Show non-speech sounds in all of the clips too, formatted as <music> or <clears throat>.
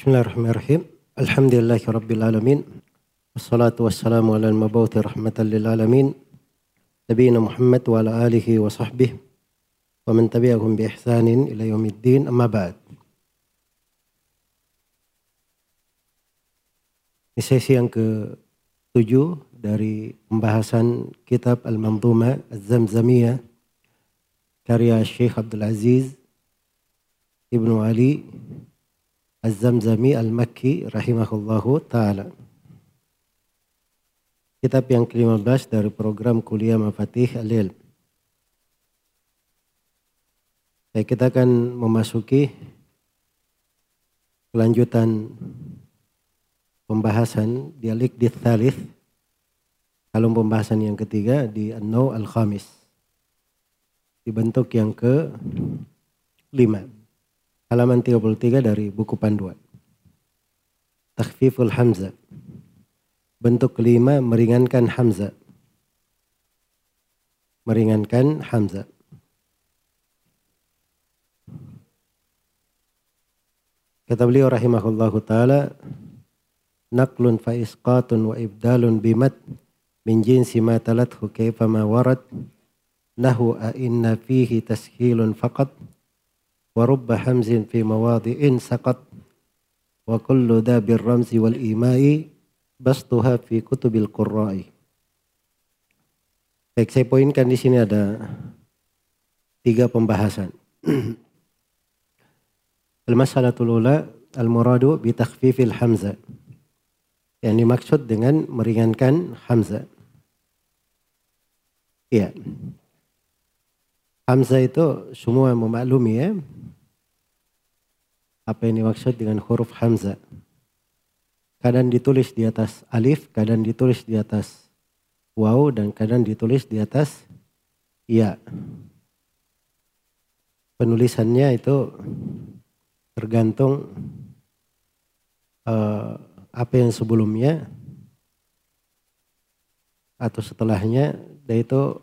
Bismillahirrahmanirrahim. Alhamdulillahi Rabbil Alamin. Wassalatu wassalamu ala al-mabawti rahmatan lil alamin. Nabiina Muhammad wa ala alihi wa sahbihi. Wa man tabi'ahum bi ihsanin ila yaumiddin. Amma ba'd. Ini sesi yang ke-7 dari pembahasan kitab Al-Manzuma Az-Zamzamiyah karya Syekh Abdul Aziz Ibnu Ali Az-Zamzami Al-Makki rahimahullahu taala. Kitab yang ke-15 dari program kuliah Mafatih Al-Ilm. Saya kita akan memasuki kelanjutan pembahasan dialik di thalith. Kalau pembahasan yang ketiga di An-Naw Al-Khamis. Di bentuk yang ke lima halaman 33 dari buku panduan. Takhfiful Hamzah. Bentuk kelima meringankan Hamzah. Meringankan Hamzah. Kata beliau rahimahullahu taala naqlun fa isqatun wa ibdalun bimat min jinsi ma talathu kaifa ma warad nahu a inna fihi tashilun faqat ورب حمز في مواضع سقط وكل ذا بالرمز والإيماء بسطها في كتب القراء Baik, saya poinkan di sini ada tiga pembahasan. <clears throat> Al-masalatul ula al-muradu bi takhfifil hamzah. Yang dimaksud dengan meringankan hamzah. Iya. Hamzah itu semua memaklumi ya. Apa yang dimaksud dengan huruf Hamzah. Kadang ditulis di atas alif, kadang ditulis di atas waw, dan kadang ditulis di atas ya. Penulisannya itu tergantung uh, apa yang sebelumnya atau setelahnya, dan itu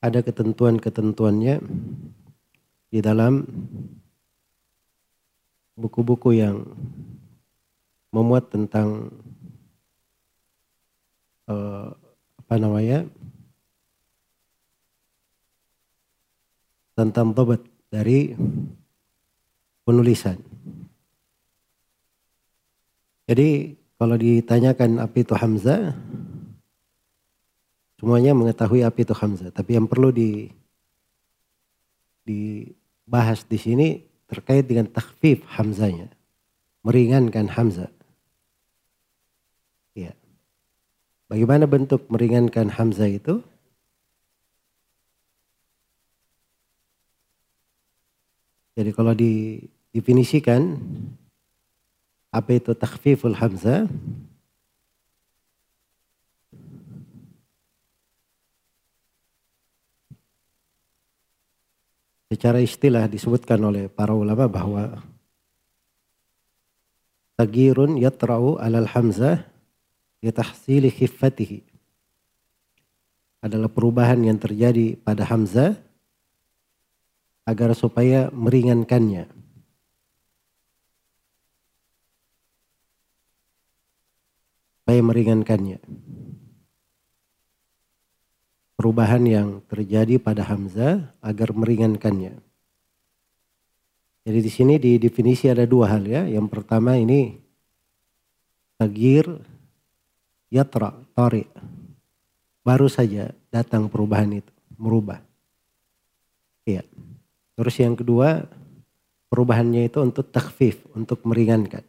ada ketentuan-ketentuannya di dalam buku-buku yang memuat tentang uh, apa namanya tentang tobat dari penulisan. Jadi kalau ditanyakan apa itu Hamzah, Semuanya mengetahui apa itu Hamzah. Tapi yang perlu di dibahas di sini terkait dengan takhfif Hamzahnya. Meringankan Hamzah. Ya. Bagaimana bentuk meringankan Hamzah itu? Jadi kalau didefinisikan apa itu takhfiful Hamzah? Secara istilah disebutkan oleh para ulama bahwa tagirun yatra'u alal hamzah yatahsili khiffatihi adalah perubahan yang terjadi pada hamzah agar supaya meringankannya. Supaya meringankannya perubahan yang terjadi pada Hamzah agar meringankannya. Jadi di sini di definisi ada dua hal ya. Yang pertama ini tagir yatra tari. Baru saja datang perubahan itu, merubah. Iya. Terus yang kedua perubahannya itu untuk takfif, untuk meringankan.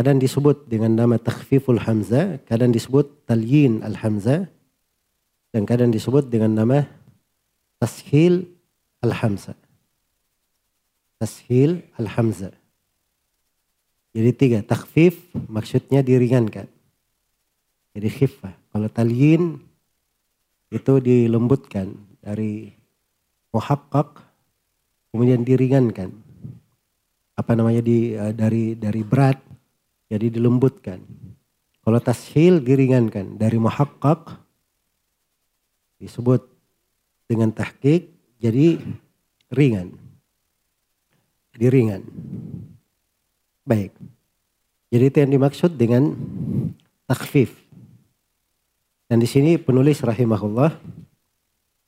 Kadang disebut dengan nama takhfiful hamzah, kadang disebut talyin al hamzah, dan kadang disebut dengan nama tashil al hamzah. Tashil al hamzah. Jadi tiga, takhfif maksudnya diringankan. Jadi khifah. Kalau talyin itu dilembutkan dari muhakkak kemudian diringankan. Apa namanya di eh, dari dari berat jadi dilembutkan. Kalau tashil diringankan dari muhakkak disebut dengan tahqiq jadi ringan. diringan. Baik. Jadi itu yang dimaksud dengan takfif. Dan di sini penulis rahimahullah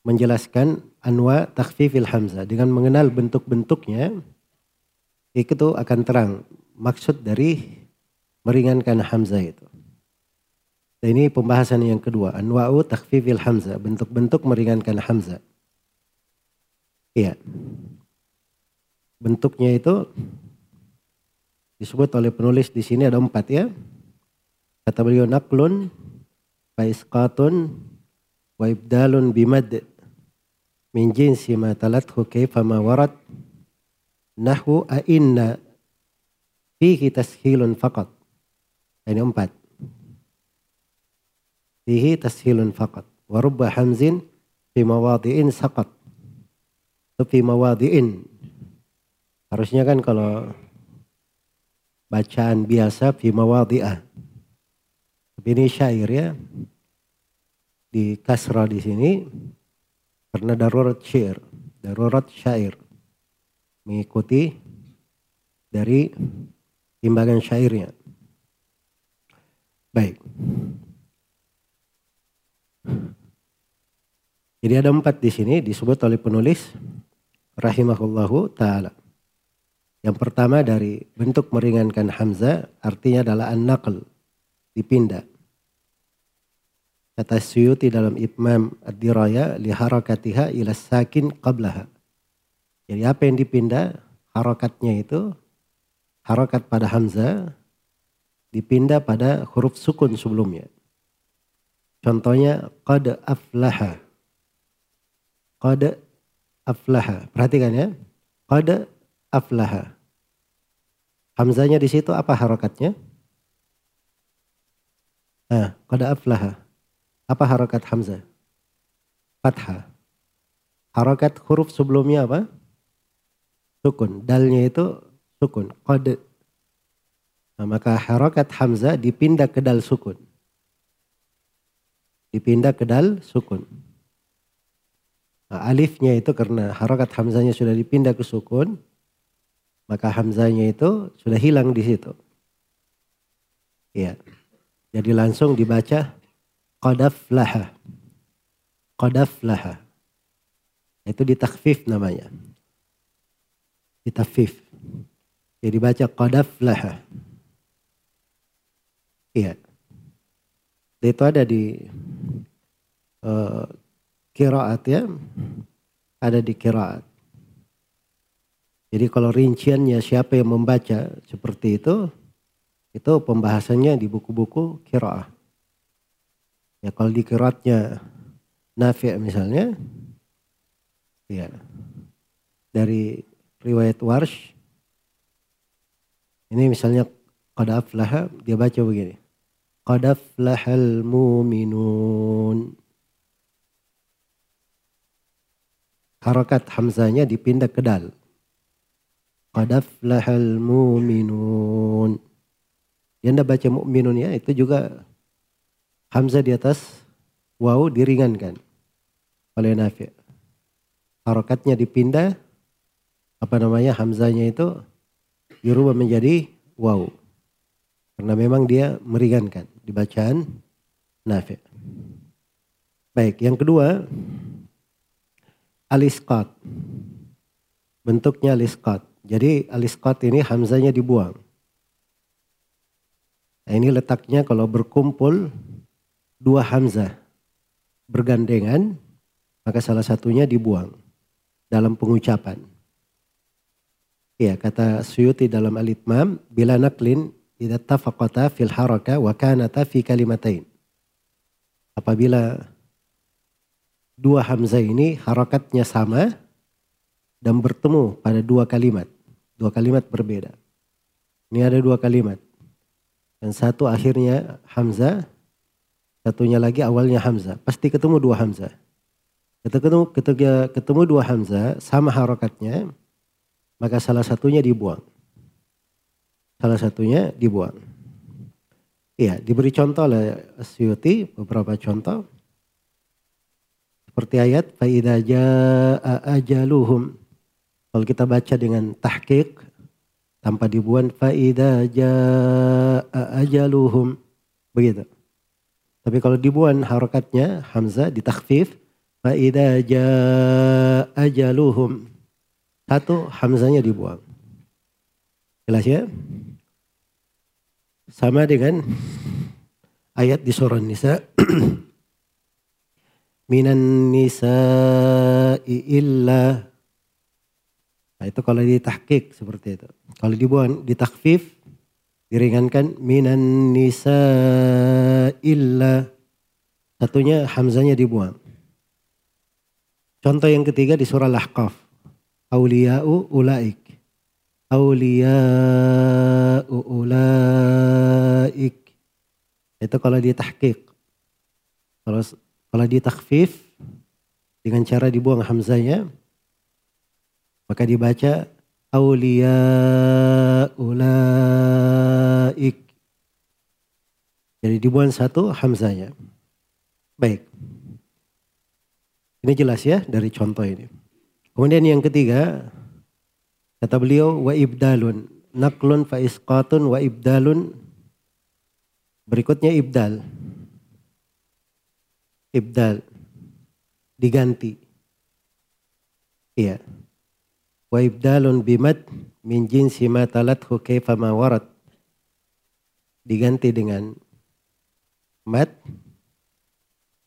menjelaskan anwa takfifil hamzah dengan mengenal bentuk-bentuknya itu akan terang maksud dari meringankan hamzah itu. Dan ini pembahasan yang kedua, anwa'u takfifil hamzah, bentuk-bentuk meringankan hamzah. Iya. Bentuknya itu disebut oleh penulis di sini ada empat ya. Kata beliau naklun, faisqatun, wa ibdalun bimad min jinsi ma talathu kaifa ma warad nahu a inna fihi tashilun faqat. Ini empat. Fihi tashilun faqat. Wa rubba hamzin fi mawadi'in saqat. Fi mawadi'in Harusnya kan kalau bacaan biasa fi mawadhi'ah. Tapi ini syair ya. Di kasra di sini karena darurat syair, darurat syair. Mengikuti dari timbangan syairnya. Baik. Jadi ada empat di sini disebut oleh penulis rahimahullahu taala. Yang pertama dari bentuk meringankan hamzah artinya adalah an-naql, dipindah. Kata Suyuti dalam Itmam Ad-Diraya li harakatiha ila sakin qablaha. Jadi apa yang dipindah? Harakatnya itu harakat pada hamzah dipindah pada huruf sukun sebelumnya. Contohnya qad aflaha. Qad aflaha. Perhatikan ya. Qad aflaha. Hamzanya di situ apa harokatnya? Nah, qad aflaha. Apa harokat hamzah? Fathah. Harokat huruf sebelumnya apa? Sukun. Dalnya itu sukun. Qad. Nah, maka harokat hamzah dipindah ke dal sukun. Dipindah ke dal sukun. Nah, alifnya itu karena harokat hamzahnya sudah dipindah ke sukun maka hamzanya itu sudah hilang di situ. Ya. Jadi langsung dibaca qadaf laha. Qadaf laha. Itu ditakfif namanya. Ditakfif. Jadi baca qadaf laha. Iya. Itu ada di uh, kiraat ya. Ada di kiraat. Jadi kalau rinciannya siapa yang membaca seperti itu, itu pembahasannya di buku-buku kiraah. Ya kalau di kiraatnya Nafi' misalnya, ya dari riwayat Warsh, ini misalnya qad aflaha, dia baca begini. Qad aflahal mu'minun. Harakat hamzanya dipindah ke dal. Qad aflahal mu'minun. Dia anda baca mu'minun ya, itu juga Hamzah di atas waw diringankan oleh Nafi. Harokatnya dipindah, apa namanya Hamzahnya itu dirubah menjadi waw. Karena memang dia meringankan di bacaan Nafi. Baik, yang kedua alisqat. Bentuknya alisqat. Jadi aliskot ini hamzanya dibuang. Nah, ini letaknya kalau berkumpul dua hamzah bergandengan, maka salah satunya dibuang dalam pengucapan. Ya, kata Suyuti dalam Al-Itmam, bila naklin idza tafaqata fil haraka wa kanata fi kalimatain. Apabila dua hamzah ini harakatnya sama, dan bertemu pada dua kalimat. Dua kalimat berbeda. Ini ada dua kalimat. Dan satu akhirnya Hamzah, satunya lagi awalnya Hamzah. Pasti ketemu dua Hamzah. Ketemu, ketika ketemu dua Hamzah sama harokatnya, maka salah satunya dibuang salah satunya dibuang. Iya, diberi contoh oleh Suyuti beberapa contoh. Seperti ayat faida ajaluhum. Kalau kita baca dengan tahqiq tanpa dibuang faida ajaluhum begitu. Tapi kalau dibuang harokatnya hamzah ditakfif faida ajaluhum. Satu hamzahnya dibuang. Jelas ya? Sama dengan ayat di surah Nisa <clears throat> minan nisa'i illa Nah, itu kalau ditahkik seperti itu. Kalau dibuang, ditakfif, diringankan minan nisa illa satunya hamzanya dibuang. Contoh yang ketiga di surah Al-Ahqaf. Auliya'u ulaik. Auliya'u ulaik. Itu kalau ditahkik. Kalau kalau ditakfif dengan cara dibuang hamzanya maka dibaca aulia ulaik. Jadi dibuang satu hamzanya. Baik. Ini jelas ya dari contoh ini. Kemudian yang ketiga, kata beliau wa ibdalun. Naklun fa isqatun wa ibdalun. Berikutnya ibdal. Ibdal. Diganti. Iya wa ibdalun bimad min jinsi ma talathu kaifa ma warad diganti dengan mat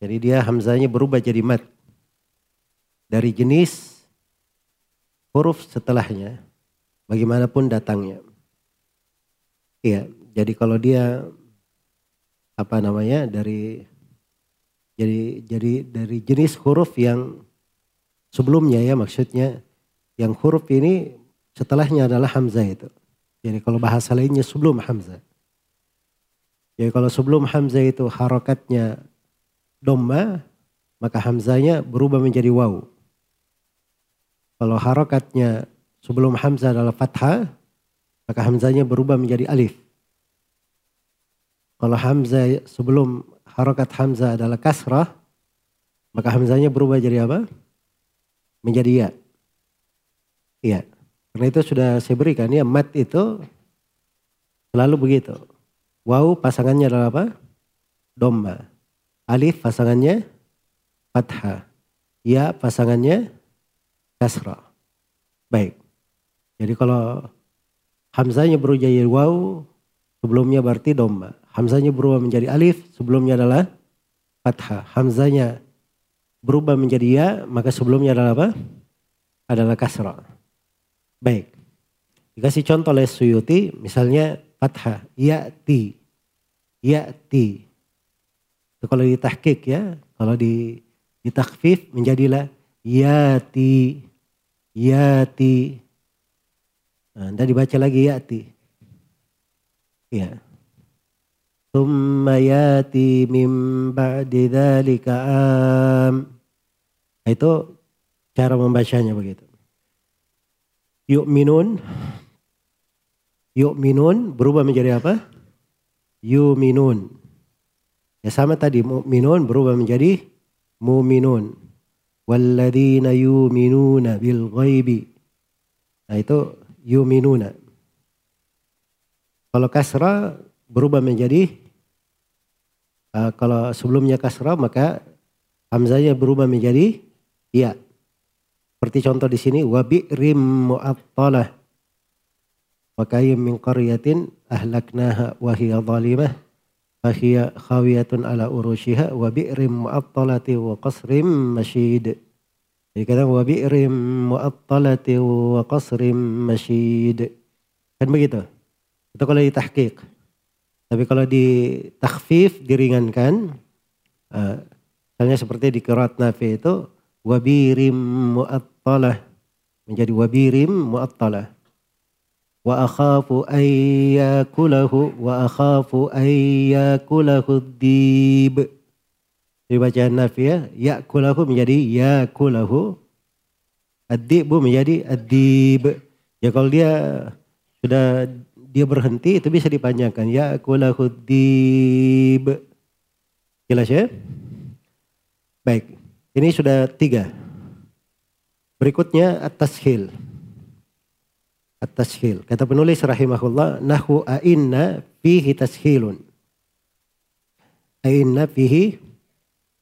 jadi dia hamzanya berubah jadi mat dari jenis huruf setelahnya bagaimanapun datangnya iya jadi kalau dia apa namanya dari jadi jadi dari jenis huruf yang sebelumnya ya maksudnya yang huruf ini setelahnya adalah hamzah itu. Jadi kalau bahasa lainnya sebelum hamzah. Jadi kalau sebelum hamzah itu harokatnya domba, maka hamzahnya berubah menjadi waw. Kalau harokatnya sebelum hamzah adalah fathah, maka hamzahnya berubah menjadi alif. Kalau hamzah sebelum harokat hamzah adalah kasrah, maka hamzahnya berubah jadi apa? Menjadi ya. Iya. Karena itu sudah saya berikan ya mat itu selalu begitu. Wow pasangannya adalah apa? Domba. Alif pasangannya fathah. Ya pasangannya kasra. Baik. Jadi kalau hamzanya berubah jadi wow sebelumnya berarti domba. Hamzanya berubah menjadi alif sebelumnya adalah fathah. Hamzanya berubah menjadi ya maka sebelumnya adalah apa? Adalah kasra. Baik. Dikasih contoh oleh Suyuti, misalnya fathah, ya'ti, ya'ti. Itu kalau ditahkik ya, kalau di ditakfif menjadilah yati, yati. Nah, anda dibaca lagi yati. Ya. Thumma yati min ba'di am. Itu cara membacanya begitu yu'minun yu'minun berubah menjadi apa? Yu'minun. Ya sama tadi mu'minun berubah menjadi mu'minun. Walladzina yu'minuna bil ghaibi. Nah itu yu'minuna. Kalau kasra berubah menjadi uh, kalau sebelumnya kasra maka hamzanya berubah menjadi iya. Seperti contoh di sini wabi'rim mu'attalah wa kayyim min qaryatin ahlaknaha wa hiya zalimah fa hiya khawiyatun ala urushiha wa bi'rim mu'attalati wa qasrim masyid. Jadi kata wa bi'rim mu'attalati wa qasrim masyid. Kan begitu. Itu kalau di tahqiq. Tapi kalau di takhfif diringankan uh, misalnya seperti di kirat nafi itu wabirim mu'attalah menjadi wabirim mu'attalah wa akhafu ayyakulahu wa akhafu ayyakulahu dib jadi bacaan nafi ya yakulahu menjadi yakulahu ad-dibu menjadi ad-dib ya kalau dia sudah dia berhenti itu bisa dipanjangkan yakulahu dib jelas ya baik ini sudah tiga. Berikutnya at-tashil. At-tashil. Kata penulis rahimahullah, nahu a'inna fihi tashilun. A'inna fihi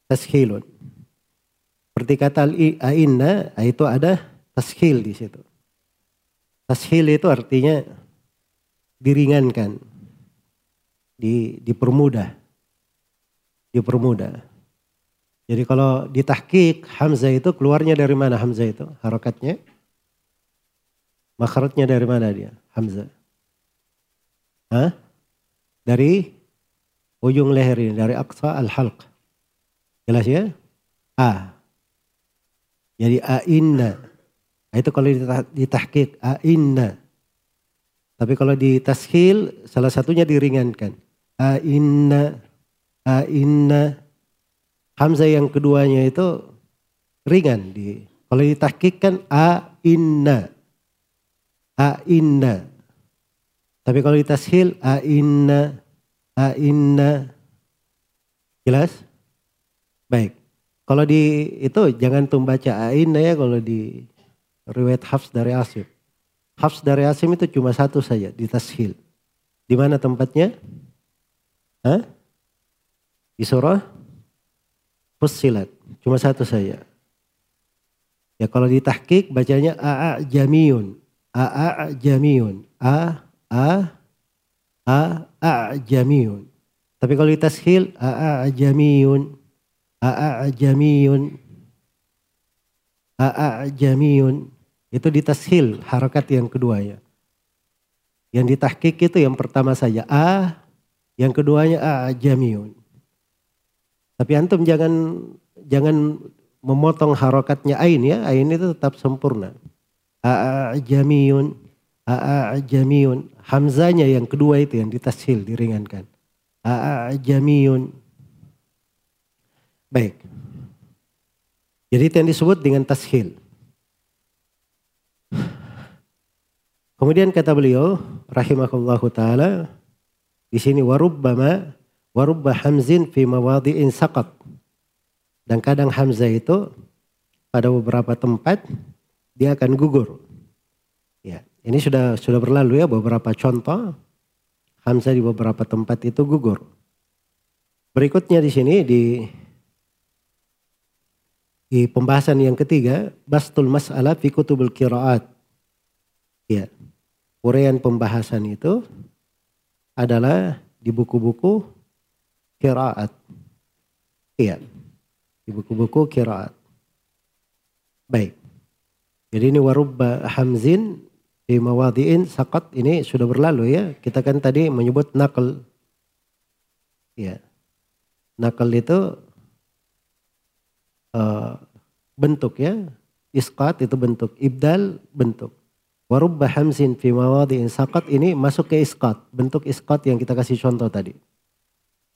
tashilun. Seperti kata a'inna, itu ada tashil di situ. Tashil itu artinya diringankan, di, dipermudah. Dipermudah. Jadi kalau ditahkik Hamzah itu keluarnya dari mana Hamzah itu? Harokatnya? Makhrajnya dari mana dia? Hamzah. Hah? Dari ujung leher ini, dari aqsa al-halq. Jelas ya? A. Jadi a inna. Nah, itu kalau ditahkik a inna. Tapi kalau di tashil salah satunya diringankan. A inna a inna Hamzah yang keduanya itu ringan di kalau ditahkik kan a inna a inna tapi kalau ditashil a inna a inna jelas baik kalau di itu jangan tuh baca a inna ya kalau di riwayat Hafs dari Asim Hafs dari Asim itu cuma satu saja di tashil di mana tempatnya Hah? di surah Fussilat. Cuma satu saja. Ya kalau ditahkik bacanya a jamiyun. A jamiyun. A a a a jamiyun. Tapi kalau ditashil a jamiyun. a jamiyun. a jamiyun. Itu ditashil harakat yang kedua ya. Yang ditahkik itu yang pertama saja a, yang keduanya a jamiyun. Tapi antum jangan jangan memotong harokatnya ain ya. Ain itu tetap sempurna. A'ajamiyun. A'ajamiyun. Hamzanya yang kedua itu yang ditashil, diringankan. A'ajamiyun. Baik. Jadi itu yang disebut dengan tashil. Kemudian kata beliau rahimahullahu taala di sini warubbama warubba hamzin fi mawadi'in saqat. Dan kadang hamzah itu pada beberapa tempat dia akan gugur. Ya, ini sudah sudah berlalu ya beberapa contoh hamzah di beberapa tempat itu gugur. Berikutnya di sini di di pembahasan yang ketiga, bastul mas'alah fi kutubul qiraat. Ya. Uraian pembahasan itu adalah di buku-buku kiraat. Iya. Di buku-buku kiraat. Baik. Jadi ini warubba hamzin di mawadiin sakat ini sudah berlalu ya. Kita kan tadi menyebut nakal. Ya. Nakal itu uh, bentuk ya. Isqat itu bentuk. Ibdal bentuk. Warubba hamzin fi mawadiin sakat ini masuk ke isqat. Bentuk isqat yang kita kasih contoh tadi.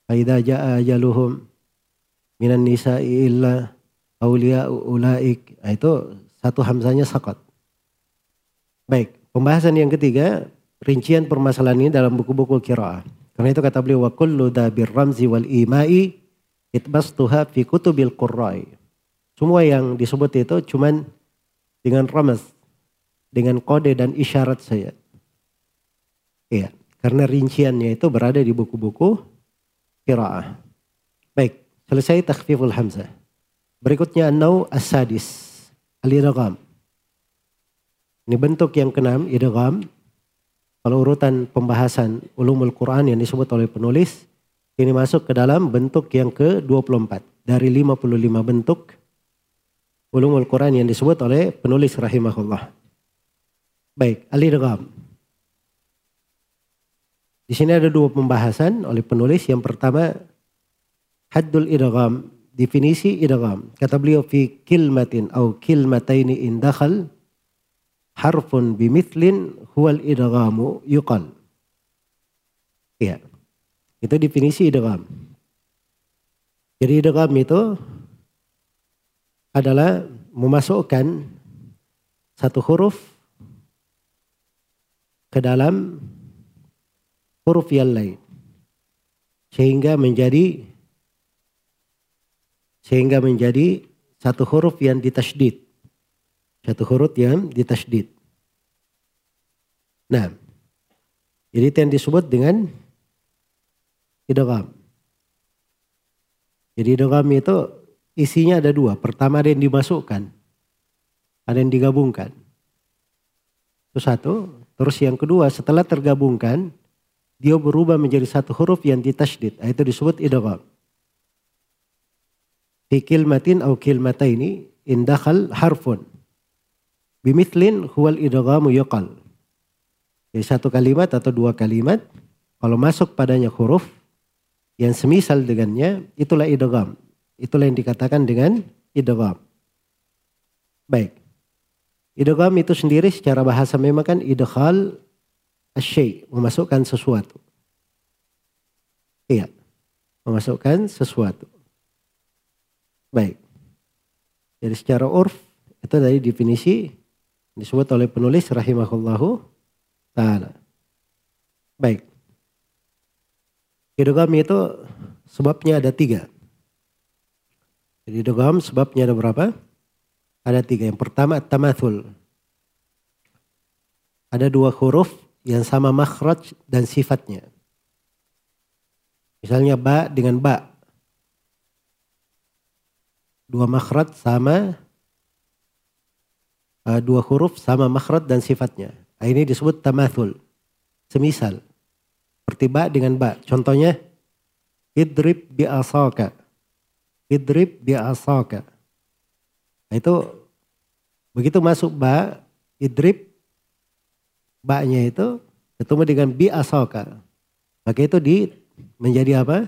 Faida ja'a ajaluhum minan nisa'i illa awliya ulaik. Nah, itu satu hamzanya sakat. Baik, pembahasan yang ketiga, rincian permasalahan ini dalam buku-buku kiraah. Karena itu kata beliau, wa kullu dabir ramzi wal imai itbastuha fi. Semua yang disebut itu cuman dengan ramaz, dengan kode dan isyarat saya. Iya, karena rinciannya itu berada di buku-buku qiraah. Baik, selesai takhfiful hamzah. Berikutnya nau as-sadis, al-idgham. Ini bentuk yang keenam, idgham. Kalau urutan pembahasan ulumul Quran yang disebut oleh penulis, ini masuk ke dalam bentuk yang ke-24 dari 55 bentuk ulumul Quran yang disebut oleh penulis rahimahullah. Baik, al-idgham. Di sini ada dua pembahasan oleh penulis. Yang pertama, haddul idgham, definisi idgham. Kata beliau fi kilmatin au kilmataini in dakhal harfun bimithlin huwal idghamu yuqal. Iya. Itu definisi idgham. Jadi idgham itu adalah memasukkan satu huruf ke dalam huruf yang lain. Sehingga menjadi sehingga menjadi satu huruf yang ditasdid. Satu huruf yang ditasdid. Nah, jadi itu yang disebut dengan idgham. Jadi idgham itu isinya ada dua. Pertama ada yang dimasukkan, ada yang digabungkan. Itu satu. Terus yang kedua setelah tergabungkan, dia berubah menjadi satu huruf yang ditasydid. Itu disebut idgham. Fi kilmatin au kilmataini indakhal harfun. Bimithlin huwal idghamu yuqal. Jadi satu kalimat atau dua kalimat, kalau masuk padanya huruf yang semisal dengannya, itulah idgham. Itulah yang dikatakan dengan idgham. Baik. Idgham itu sendiri secara bahasa memang kan idghal asyai, memasukkan sesuatu. Iya, memasukkan sesuatu. Baik. Jadi secara urf itu dari definisi disebut oleh penulis rahimahullahu taala. Baik. Idgham itu sebabnya ada tiga. Jadi idgham sebabnya ada berapa? Ada tiga. Yang pertama tamathul. Ada dua huruf yang sama makhraj dan sifatnya. Misalnya ba dengan ba. Dua makhraj sama uh, dua huruf sama makhraj dan sifatnya. Nah, ini disebut tamathul. Semisal. Seperti ba dengan ba. Contohnya. Idrib bi asaka. Idrib bi asaka. Nah, itu begitu masuk ba, idrib ba-nya itu ketemu dengan bi asaka. Maka itu di menjadi apa?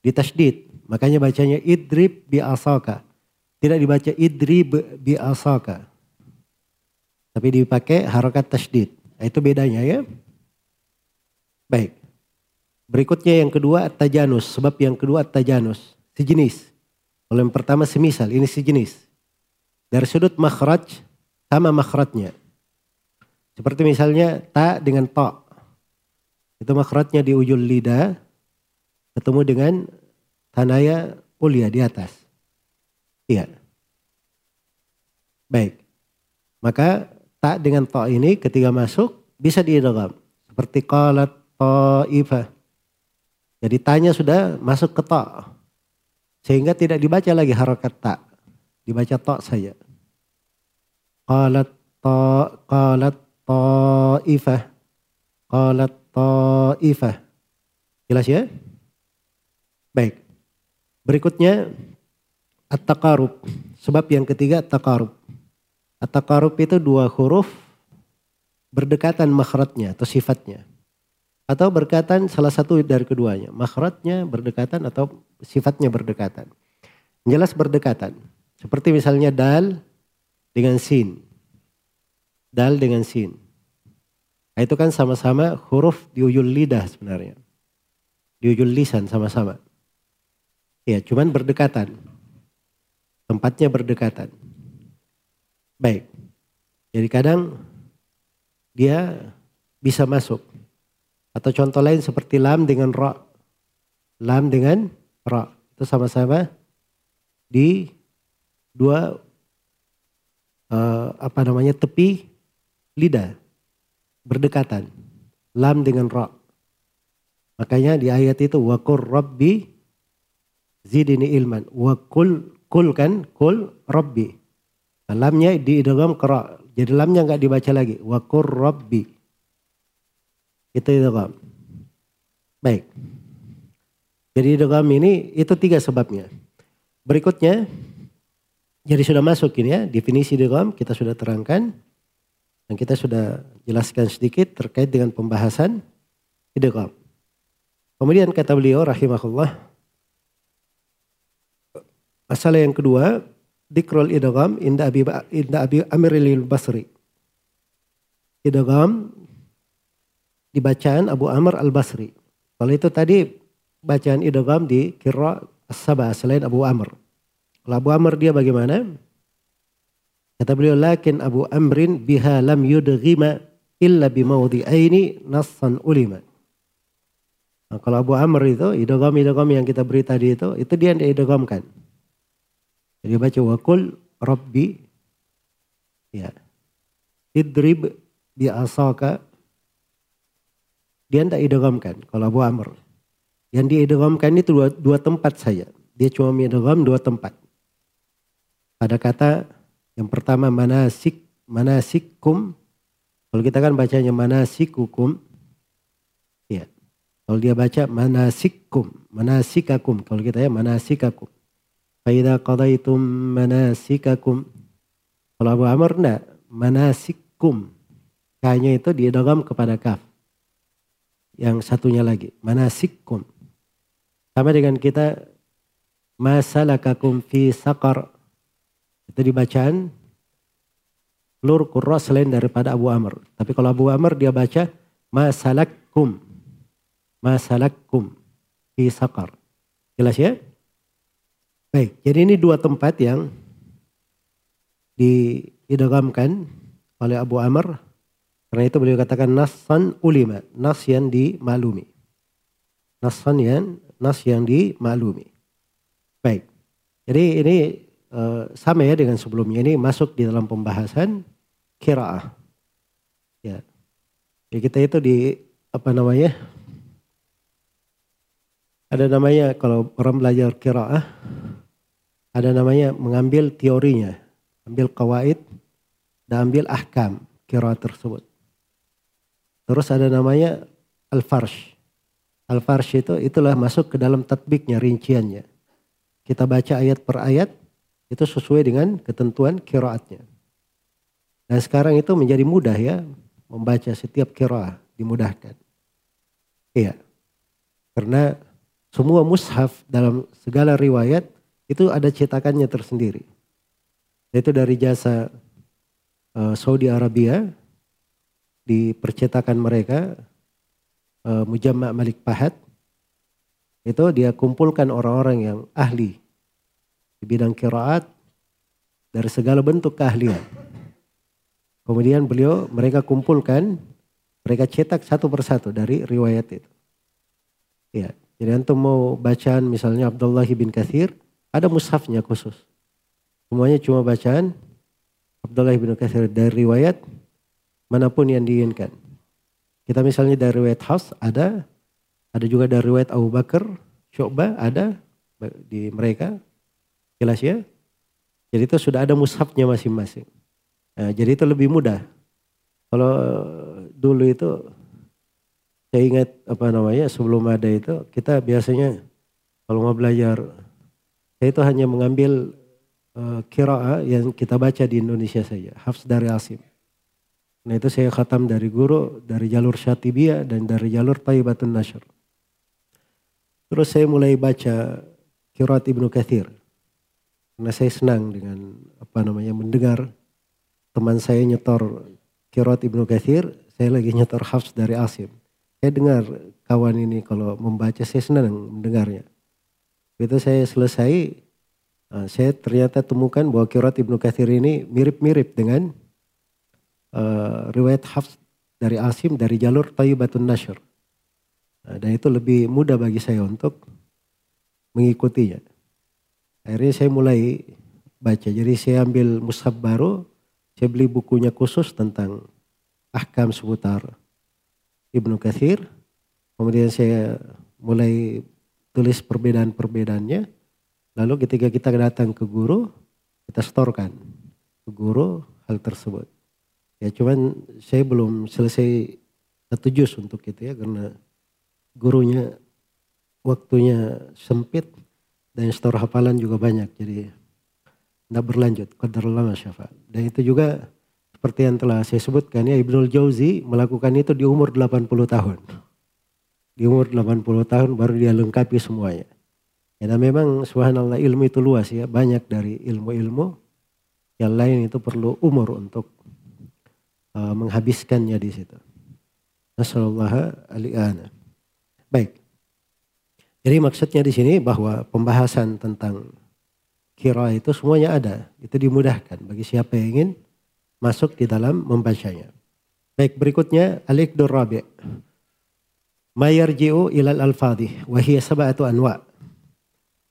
Di tasdid. Makanya bacanya idrib bi asaka. Tidak dibaca idrib bi asaka. Tapi dipakai harokat tasdid. Nah, itu bedanya ya. Baik. Berikutnya yang kedua tajanus. Sebab yang kedua tajanus. Sejenis. Kalau yang pertama semisal. Ini sejenis. Dari sudut makhraj sama makhrajnya. Seperti misalnya ta dengan to. Itu makhrajnya di ujung lidah. Ketemu dengan tanaya ulia di atas. Iya. Baik. Maka tak dengan to ini ketika masuk bisa diidgham seperti qalat ta'ifah. Jadi tanya sudah masuk ke ta. Sehingga tidak dibaca lagi harokat ta. Dibaca to saja. Qalat ta qalat ta'ifah. Qalat ta'ifah. Jelas ya? Baik. Berikutnya at-taqarub. Sebab yang ketiga at-taqarub. At-taqarub itu dua huruf berdekatan makhrajnya atau sifatnya. Atau berdekatan salah satu dari keduanya. Makhrajnya berdekatan atau sifatnya berdekatan. Jelas berdekatan. Seperti misalnya dal dengan sin. Dal dengan sin. Nah, itu kan sama-sama huruf di ujung lidah sebenarnya. Di ujung lisan sama-sama. Ya, cuman berdekatan. Tempatnya berdekatan. Baik. Jadi kadang dia bisa masuk. Atau contoh lain seperti lam dengan ra. Lam dengan ra. Itu sama-sama di dua uh, apa namanya tepi lidah berdekatan. Lam dengan ra. Makanya di ayat itu wakur rabbi zidini ilman. Wakul kul kan kul rabbi. Lamnya diidgham qara. Jadi lamnya nggak dibaca lagi. Wa qur rabbi. Itu idgham. Baik. Jadi idgham ini itu tiga sebabnya. Berikutnya jadi sudah masuk ini ya definisi idgham kita sudah terangkan dan kita sudah jelaskan sedikit terkait dengan pembahasan idgham. Kemudian kata beliau rahimahullah masalah yang kedua dikrol idgham inda Abi inda Abi Amir al-Basri. Idgham di bacaan Abu Amr al-Basri. Kalau itu tadi bacaan idgham di kira as-sabah selain Abu Amr. Kalau Abu Amr dia bagaimana? Kata beliau lakin Abu Amrin biha lam yudghima illa bimawdi'aini nassan ulima. Nah, kalau Abu Amr itu idgham yang kita beri tadi itu itu dia yang diidghamkan. Jadi baca wakul Rabbi ya idrib bi asaka dia tidak idghamkan kalau Abu Amr. Yang diidghamkan itu dua, dua tempat saja. Dia cuma idgham dua tempat. Pada kata yang pertama manasik, manasikum. Kalau kita kan bacanya manasikukum. Ya. Kalau dia baca manasikum, manasikakum. Kalau kita ya manasikakum. Faida qadaitum manasikakum. Kalau Abu Amr enggak, manasikum. Kayaknya itu diidgham kepada kaf yang satunya lagi. Manasikum. Sama dengan kita masalakakum fi sakar. Itu dibacaan lur kurra selain daripada Abu Amr. Tapi kalau Abu Amr dia baca masalakum. Masalakum fi sakar. Jelas ya? Baik, jadi ini dua tempat yang diidgamkan oleh Abu Amr karena itu beliau katakan nasan ulima, nas yang dimaklumi. Nasan yang nas yang dimaklumi. Baik. Jadi ini uh, sama ya dengan sebelumnya ini masuk di dalam pembahasan kiraah. Ya. ya kita itu di apa namanya? Ada namanya kalau orang belajar kiraah ada namanya mengambil teorinya, ambil kawaid dan ambil ahkam kiraah tersebut. Terus ada namanya al-farsh. Al-farsh itu itulah masuk ke dalam tatbiknya, rinciannya. Kita baca ayat per ayat itu sesuai dengan ketentuan kiraatnya. Dan sekarang itu menjadi mudah ya membaca setiap kiraat dimudahkan. Iya. Karena semua mushaf dalam segala riwayat itu ada cetakannya tersendiri. Itu dari jasa uh, Saudi Arabia di percetakan mereka uh, Mujamma Malik Pahad itu dia kumpulkan orang-orang yang ahli di bidang kiraat dari segala bentuk keahlian. Kemudian beliau mereka kumpulkan, mereka cetak satu persatu dari riwayat itu. Ya, jadi antum mau bacaan misalnya Abdullah bin Kathir, ada mushafnya khusus. Semuanya cuma bacaan Abdullah bin Kathir dari riwayat mana pun yang diinginkan. Kita misalnya dari riwayat Haus ada, ada juga dari riwayat Abu Bakar, Syu'bah ada di mereka. Jelas ya? Jadi itu sudah ada mushafnya masing-masing. Nah, jadi itu lebih mudah. Kalau dulu itu saya ingat apa namanya sebelum ada itu kita biasanya kalau mau belajar saya itu hanya mengambil uh, kiraah yang kita baca di Indonesia saja, hafs dari Asim. Nah itu saya khatam dari guru, dari jalur Syatibiyah dan dari jalur Taibatun Nashr. Terus saya mulai baca Kirat Ibnu Kathir. Karena saya senang dengan apa namanya mendengar teman saya nyetor Kirat Ibnu Kathir, saya lagi nyetor Hafs dari Asim. Saya dengar kawan ini kalau membaca saya senang mendengarnya. Itu saya selesai, eh, saya ternyata temukan bahwa Kirat Ibnu Kathir ini mirip-mirip dengan uh, riwayat Hafs dari Asim dari jalur Tayyibatun Nashr. Nah, dan itu lebih mudah bagi saya untuk mengikutinya. Akhirnya saya mulai baca. Jadi saya ambil mushaf baru, saya beli bukunya khusus tentang ahkam seputar Ibnu Kathir. Kemudian saya mulai tulis perbedaan-perbedaannya. Lalu ketika kita datang ke guru, kita setorkan ke guru hal tersebut. Ya cuman saya belum selesai satu juz untuk itu ya karena gurunya waktunya sempit dan store hafalan juga banyak jadi tidak berlanjut kadar lama syafa dan itu juga seperti yang telah saya sebutkan ya Ibnul Jauzi melakukan itu di umur 80 tahun di umur 80 tahun baru dia lengkapi semuanya ya dan memang subhanallah ilmu itu luas ya banyak dari ilmu-ilmu yang lain itu perlu umur untuk uh, menghabiskannya di situ. Nasallallahu alaihi Baik. Jadi maksudnya di sini bahwa pembahasan tentang kira itu semuanya ada. Itu dimudahkan bagi siapa yang ingin masuk di dalam membacanya. Baik, berikutnya al-iqdur rabi'. Ma yarji'u ilal al-fadhi wa hiya sab'atu anwa'.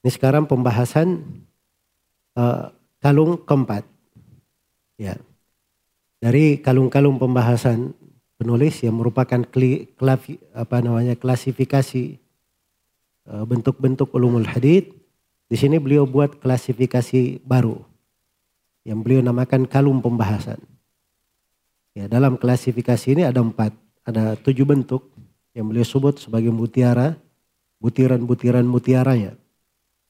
Ini sekarang pembahasan uh, kalung keempat. Ya. Dari kalung-kalung pembahasan penulis yang merupakan kli, klavi, apa namanya klasifikasi uh, bentuk-bentuk ulumul hadith. Di sini beliau buat klasifikasi baru yang beliau namakan kalung pembahasan. Ya, dalam klasifikasi ini ada empat, ada tujuh bentuk yang beliau sebut sebagai mutiara, butiran-butiran mutiaranya.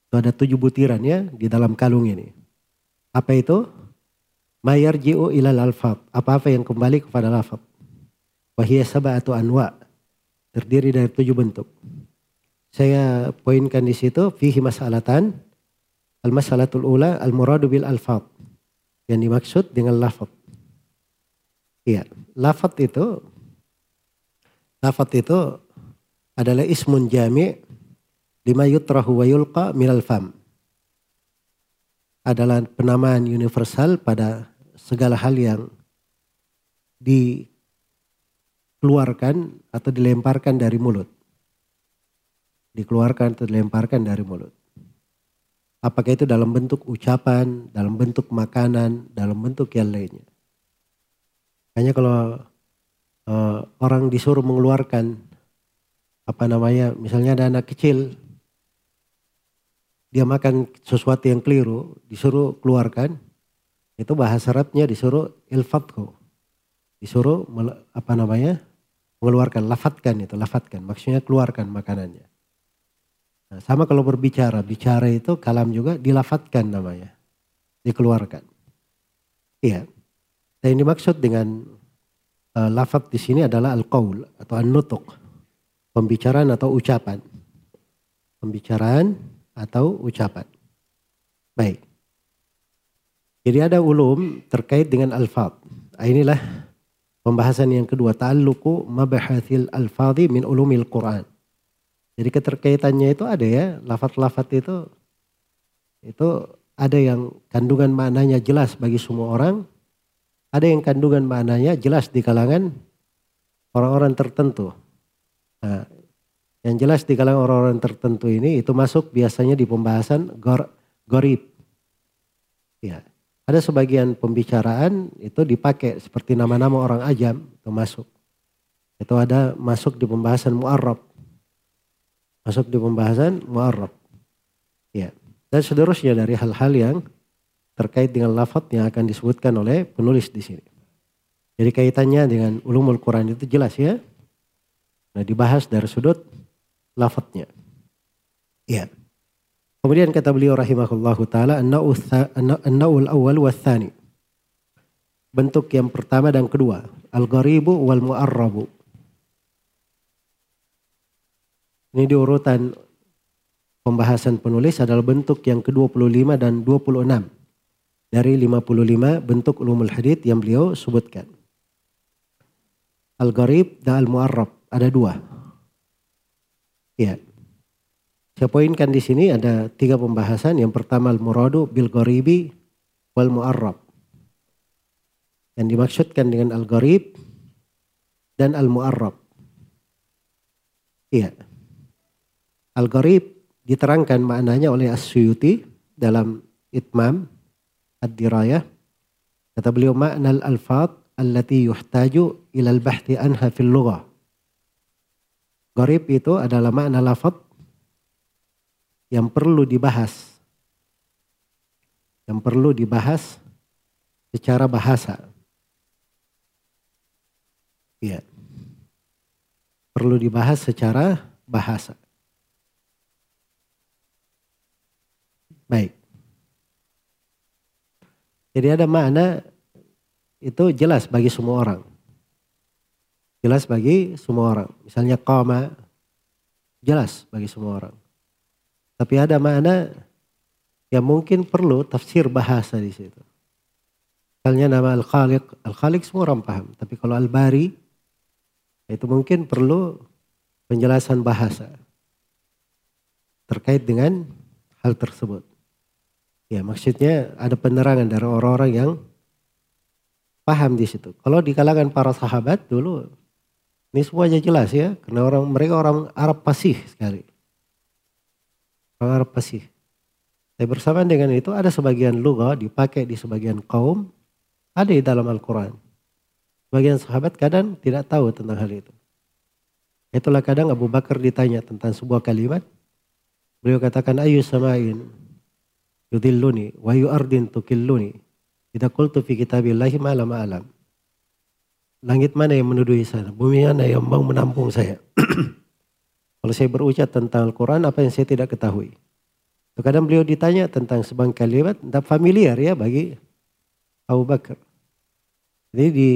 Itu ada tujuh butiran ya di dalam kalung ini. Apa itu? Mayarji'u ilal alfab. Apa-apa yang kembali kepada lafab. Wahiyya sab'atu anwa. Terdiri dari tujuh bentuk. Saya poinkan di situ fihi masalatan. Al-masalatul ula al-muradu bil alfab. Yang dimaksud dengan lafab. Iya, lafad itu lafad itu adalah ismun jami' lima yutrahu wa yulqa minal fam. Adalah penamaan universal pada segala hal yang dikeluarkan atau dilemparkan dari mulut. Dikeluarkan atau dilemparkan dari mulut. Apakah itu dalam bentuk ucapan, dalam bentuk makanan, dalam bentuk yang lainnya. Hanya kalau uh, orang disuruh mengeluarkan apa namanya, misalnya ada anak kecil, dia makan sesuatu yang keliru, disuruh keluarkan, itu bahasa Arabnya disuruh ilfatku, disuruh apa namanya, mengeluarkan, lafatkan itu, lafatkan, maksudnya keluarkan makanannya. Nah, sama kalau berbicara, bicara itu kalam juga dilafatkan namanya, dikeluarkan. Iya. Dan yang dimaksud dengan uh, lafaz di sini adalah al-qaul atau an-nutuk. Pembicaraan atau ucapan. Pembicaraan atau ucapan. Baik. Jadi ada ulum terkait dengan alfaz. Nah, inilah pembahasan yang kedua. Ta'alluqu mabahathil alfadhi min ulumil Quran. Jadi keterkaitannya itu ada ya. Lafat-lafat itu itu ada yang kandungan maknanya jelas bagi semua orang. Ada yang kandungan maknanya jelas di kalangan orang-orang tertentu. Nah, yang jelas di kalangan orang-orang tertentu ini itu masuk biasanya di pembahasan gor, gorib. Ya, ada sebagian pembicaraan itu dipakai seperti nama-nama orang ajam itu masuk. Itu ada masuk di pembahasan mu'arrab. Masuk di pembahasan mu'arrab. Ya. Dan seterusnya dari hal-hal yang terkait dengan lafaz yang akan disebutkan oleh penulis di sini. Jadi kaitannya dengan ulumul Quran itu jelas ya. Nah dibahas dari sudut lafadznya. Ya. Kemudian kata beliau rahimahullahu taala an-naul awal wa. Bentuk yang pertama dan kedua, al-gharibu wal mu'arrabu. Ini di urutan pembahasan penulis adalah bentuk yang ke-25 dan 26 dari 55 bentuk ulumul hadith yang beliau sebutkan. Al-Gharib dan Al-Mu'arrab ada dua. Ya. Saya poinkan di sini ada tiga pembahasan. Yang pertama Al-Muradu bil Gharibi wal Mu'arrab. Yang dimaksudkan dengan Al-Gharib dan Al-Mu'arrab. Iya. Al-Gharib diterangkan maknanya oleh As-Suyuti dalam Itmam ad-dirayah. Kata beliau makna al-alfad allati yuhtaju ilal bahti anha fil lughah. Garib itu adalah makna lafad yang perlu dibahas. Yang perlu dibahas secara bahasa. Iya. Perlu dibahas secara bahasa. Baik. Jadi ada makna itu jelas bagi semua orang. Jelas bagi semua orang. Misalnya koma, jelas bagi semua orang. Tapi ada makna yang mungkin perlu tafsir bahasa di situ. Misalnya nama Al-Khaliq, Al-Khaliq semua orang paham. Tapi kalau Al-Bari, itu mungkin perlu penjelasan bahasa terkait dengan hal tersebut. Ya maksudnya ada penerangan dari orang-orang yang paham di situ. Kalau di kalangan para sahabat dulu ini semuanya jelas ya karena orang mereka orang Arab pasih sekali. Orang Arab pasih. Tapi bersamaan dengan itu ada sebagian luga dipakai di sebagian kaum ada di dalam Al-Quran. Sebagian sahabat kadang tidak tahu tentang hal itu. Itulah kadang Abu Bakar ditanya tentang sebuah kalimat. Beliau katakan ayu samain yudilluni wa yu ardin tukilluni. Kita qultu fi kitabillahi ma lam alam. Langit mana yang menuduhi saya? Bumi mana yang mau menampung saya? <clears throat> Kalau saya berucap tentang Al-Quran, apa yang saya tidak ketahui? Kadang beliau ditanya tentang sebang kalimat, tidak familiar ya bagi Abu Bakar. Jadi di,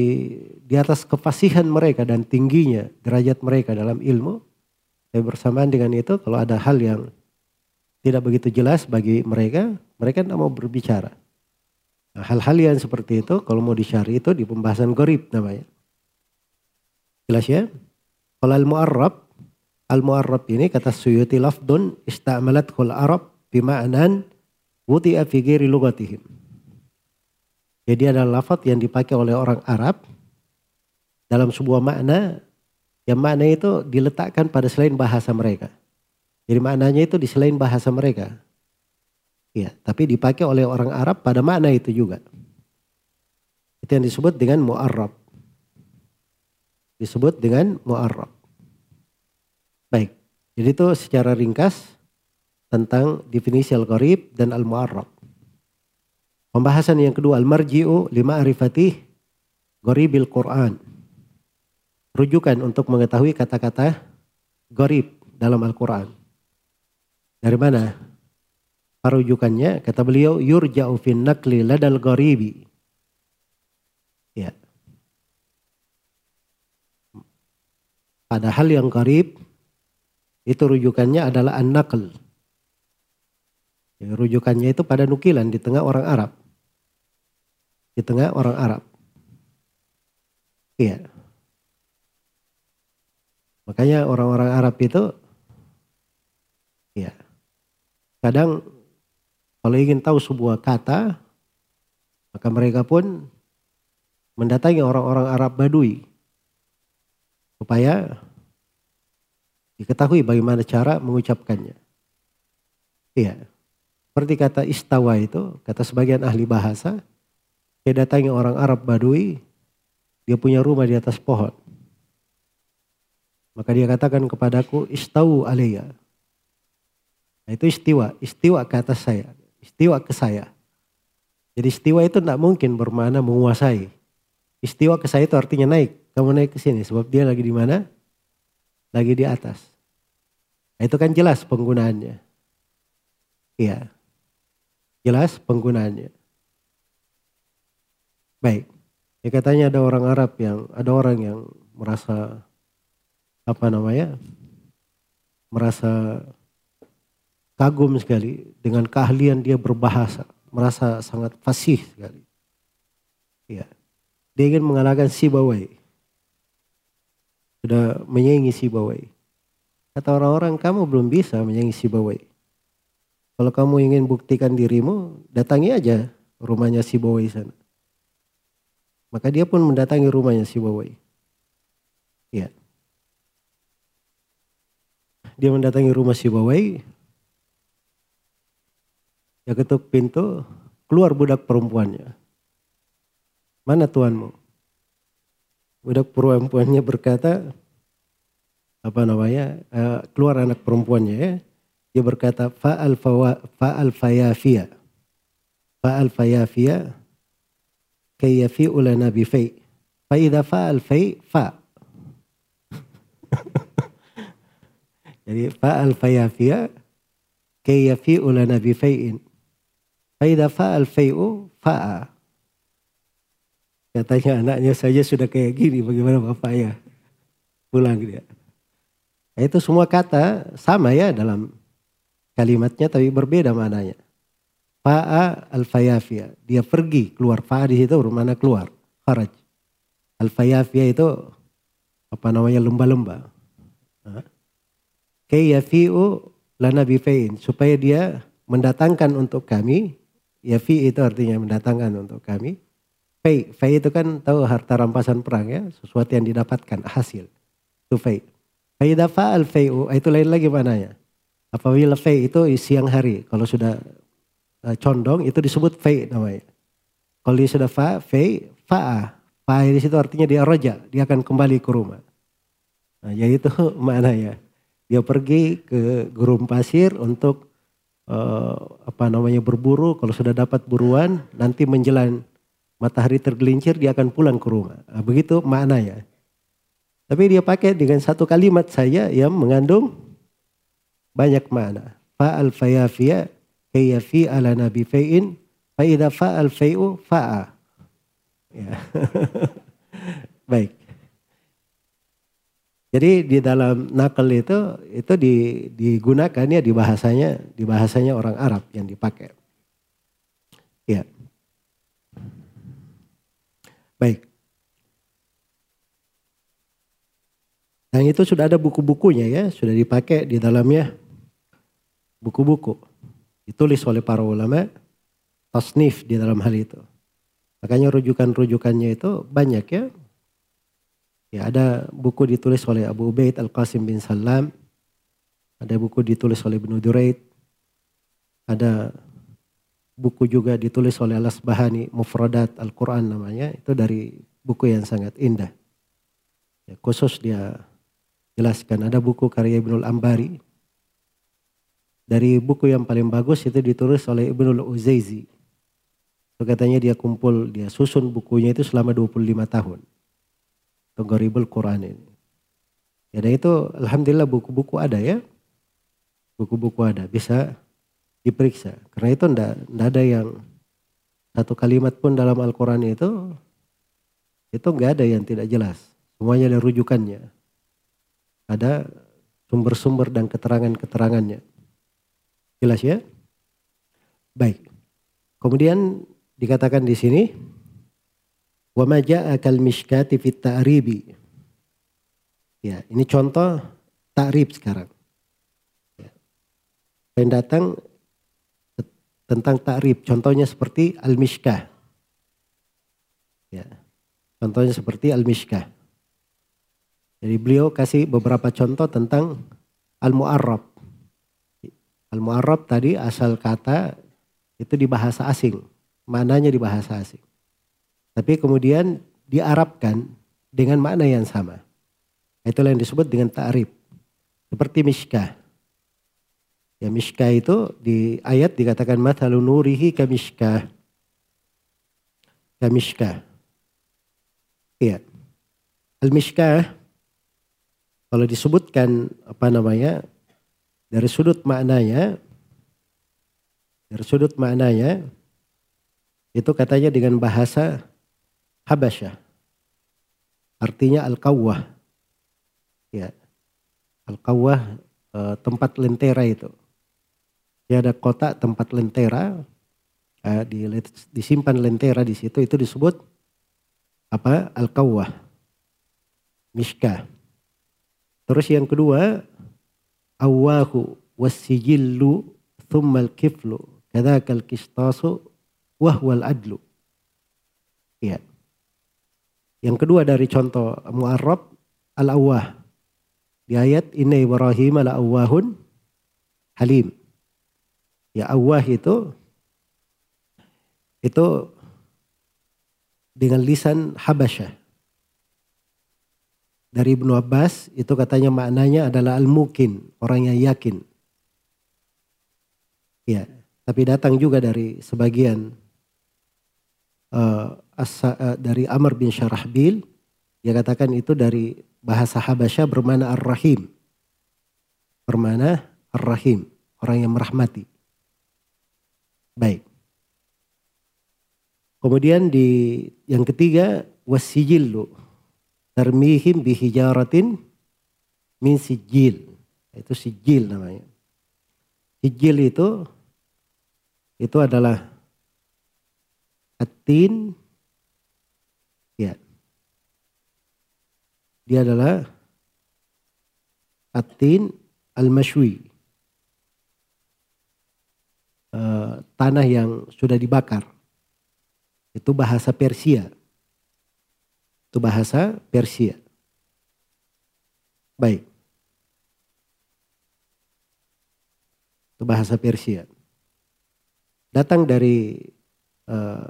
di atas kefasihan mereka dan tingginya derajat mereka dalam ilmu, bersamaan dengan itu kalau ada hal yang tidak begitu jelas bagi mereka, mereka tidak mau berbicara. Nah, hal-hal yang seperti itu kalau mau dicari itu di pembahasan gorib namanya. Jelas ya? Kalau al-mu'arrab, al-mu'arrab ini kata Suyuti lafdun istamalat kul arab bima'anan wuti'a fi ghairi lugatihim. Jadi ada lafaz yang dipakai oleh orang Arab dalam sebuah makna yang makna itu diletakkan pada selain bahasa mereka. Jadi maknanya itu di selain bahasa mereka. Ya, tapi dipakai oleh orang Arab pada makna itu juga. Itu yang disebut dengan mu'arrab. Disebut dengan mu'arrab. Baik, jadi itu secara ringkas tentang definisi al-gharib dan al-mu'arrab. Pembahasan yang kedua al-marji'u lima arifatih gharibil Quran. Rujukan untuk mengetahui kata-kata gharib dalam Al-Quran. Dari mana? Rujukannya kata beliau yurja'u fin nakli ladal gharibi. Ya. Padahal yang gharib itu rujukannya adalah an-naql. Ya, rujukannya itu pada nukilan di tengah orang Arab di tengah orang Arab. Iya. Makanya orang-orang Arab itu iya. Kadang kalau ingin tahu sebuah kata maka mereka pun mendatangi orang-orang Arab Badui supaya diketahui bagaimana cara mengucapkannya. Iya. Seperti kata istawa itu, kata sebagian ahli bahasa, saya datangi orang Arab Badui, dia punya rumah di atas pohon. Maka dia katakan kepadaku, istau alaiya. Nah, itu istiwa, istiwa ke atas saya, istiwa ke saya. Jadi istiwa itu tidak mungkin bermana menguasai. Istiwa ke saya itu artinya naik. Kamu naik ke sini sebab dia lagi di mana? Lagi di atas. Nah, itu kan jelas penggunaannya. Iya. Jelas penggunaannya. Baik. Ya katanya ada orang Arab yang ada orang yang merasa apa namanya? merasa kagum sekali dengan keahlian dia berbahasa, merasa sangat fasih sekali. Ya. Dia ingin mengalahkan si Bawai. Sudah menyaingi si Bawai. Kata orang-orang, kamu belum bisa menyaingi si Bawai. Kalau kamu ingin buktikan dirimu, datangi aja rumahnya si Bawai sana. Maka dia pun mendatangi rumahnya si Wawai. Ya. Dia mendatangi rumah si Wawai. Dia ketuk pintu, keluar budak perempuannya. Mana tuanmu? Budak perempuannya berkata, apa namanya, eh, keluar anak perempuannya ya. Dia berkata, fa'al fa fayafia. Fa'al fayafiya, kayyafi ulana fay. Fa'idha fa'al fay, fa. <laughs> Jadi fa'al fayafiya, kayyafi nabi fayin bi fai'in fa idza fa'al fai'u fa'a katanya anaknya saja sudah kayak gini bagaimana bapaknya pulang dia nah, itu semua kata sama ya dalam kalimatnya tapi berbeda mananya Fa'a al-fayafia. Dia pergi keluar. Fa'a di situ bermana keluar. Kharaj. Al-fayafia itu apa namanya lembah-lembah. Kayyafi'u lana bifein. Supaya dia mendatangkan untuk kami. Yafi itu artinya mendatangkan untuk kami. Fei. Fei itu kan tahu harta rampasan perang ya. Sesuatu yang didapatkan. Hasil. Itu fei. Faidah fa'al fei'u. Itu lain lagi mananya. Apabila fei itu siang hari. Kalau sudah Eh, condong itu disebut fei namanya. Kalau dia sudah fa, fei, fa'a. Fa'a di situ artinya dia roja, dia akan kembali ke rumah. Nah, jadi itu <laughs> mana ya? Dia pergi ke gurun pasir untuk uh, apa namanya berburu. Kalau sudah dapat buruan, nanti menjelang matahari tergelincir dia akan pulang ke rumah. Nah, begitu makna ya. Tapi dia pakai dengan satu kalimat saja yang mengandung banyak makna. Fa'al fayafiya kayafi ala nabi fa'in fa'al fa'u fa'a. Ya. <laughs> Baik. Jadi di dalam nakal itu itu di, digunakan ya di bahasanya di bahasanya orang Arab yang dipakai. Ya. Baik. Dan itu sudah ada buku-bukunya ya, sudah dipakai di dalamnya buku-buku. Ditulis oleh para ulama, tasnif di dalam hal itu. Makanya rujukan-rujukannya itu banyak ya, Ya, ada buku ditulis oleh Abu Ubaid Al-Qasim bin Salam. Ada buku ditulis oleh Ibnu Duraid. Ada buku juga ditulis oleh Al-Asbahani Mufradat Al-Quran namanya. Itu dari buku yang sangat indah. Ya, khusus dia jelaskan. Ada buku karya Ibnu Ambari. Dari buku yang paling bagus itu ditulis oleh Ibnu Uzaizi. So, katanya dia kumpul, dia susun bukunya itu selama 25 tahun. Togoribul Quran ini. Ya dan itu Alhamdulillah buku-buku ada ya. Buku-buku ada, bisa diperiksa. Karena itu ndak, ndak ada yang satu kalimat pun dalam Al-Quran itu, itu nggak ada yang tidak jelas. Semuanya ada rujukannya. Ada sumber-sumber dan keterangan-keterangannya. Jelas ya? Baik. Kemudian dikatakan di sini, Wa ma ja'akal mishkati fit ta'ribi. Ya, ini contoh ta'rib sekarang. Ya. Yang datang tentang ta'rib, contohnya seperti al-mishkah. Ya. Contohnya seperti al-mishkah. Jadi beliau kasih beberapa contoh tentang al-mu'arrab. Al-mu'arrab tadi asal kata itu di bahasa asing. Mananya di bahasa asing. Tapi kemudian diarabkan dengan makna yang sama. Itulah yang disebut dengan ta'rif. Seperti miskah. Ya miskah itu di ayat dikatakan mathalu nurihi. Kamishkah. Iya. Al-mishkah kalau disebutkan apa namanya dari sudut maknanya dari sudut maknanya itu katanya dengan bahasa Habasyah. Artinya Al-Qawwah. Ya. Al-Qawwah e, tempat lentera itu. Ya ada kota tempat lentera, e, di, disimpan lentera di situ itu disebut apa? Al-Qawwah. Mishka. Terus yang kedua, awahu wasijillu thumma al-kiflu kadzaka al-qistasu wahwal adlu. Iya. Yang kedua dari contoh mu'arrab al-awwah. Di ayat inna Ibrahim al-awwahun halim. Ya awwah itu itu dengan lisan Habasyah. Dari Ibnu Abbas itu katanya maknanya adalah al-mukin, orang yang yakin. Ya, tapi datang juga dari sebagian uh, dari Amr bin Syarahbil. Dia katakan itu dari bahasa Habasyah bermana Ar-Rahim. Bermana Ar-Rahim. Orang yang merahmati. Baik. Kemudian di yang ketiga wasijillu. Termihim bihijaratin min sijil. Itu sijil namanya. Sijil itu itu adalah atin Ya. Dia adalah atin al-mashwi. Uh, tanah yang sudah dibakar. Itu bahasa Persia. Itu bahasa Persia. Baik. Itu bahasa Persia. Datang dari uh,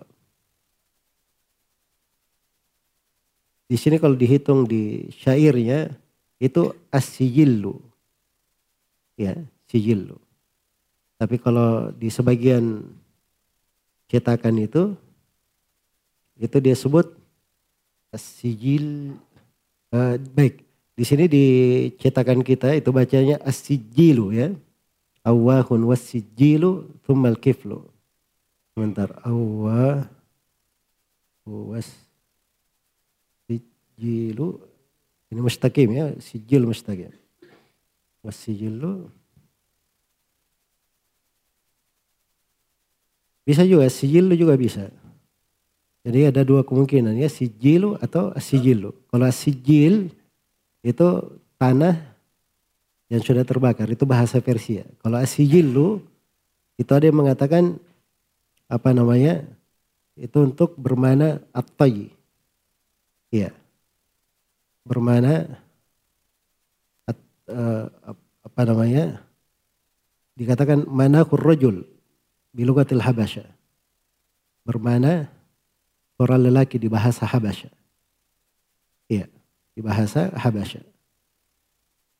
Di sini kalau dihitung di syairnya itu as-sijillu. Ya, sijillu. Tapi kalau di sebagian cetakan itu itu dia sebut as-sijil uh, baik di sini di cetakan kita itu bacanya as-sijilu ya awahun was-sijilu thummal kiflu sebentar awah was sijilu ini mustaqim ya sijil mustaqim. Was sijilu bisa juga sijilu juga bisa. Jadi ada dua kemungkinan ya sijilu atau sijilu kalau sijil itu tanah yang sudah terbakar itu bahasa Persia kalau sijilu itu ada yang mengatakan apa namanya itu untuk bermana at-tayy. Ya. Bermana at, uh, apa namanya? Dikatakan mana rajul bilugatil habasya. Bermana orang lelaki di bahasa Habasya. Iya, di bahasa Habasya.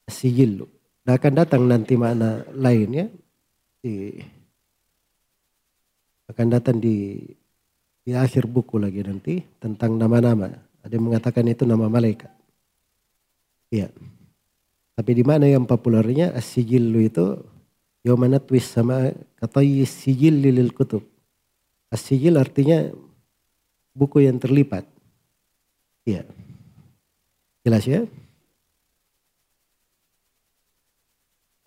Sijillu. Dan akan datang nanti makna lainnya di akan datang di di akhir buku lagi nanti tentang nama-nama. Ada yang mengatakan itu nama malaikat. Iya. Tapi di mana yang populernya as-sijillu itu yawma twis sama kata sijil lil kutub. As-sijil artinya buku yang terlipat. Iya. Jelas ya?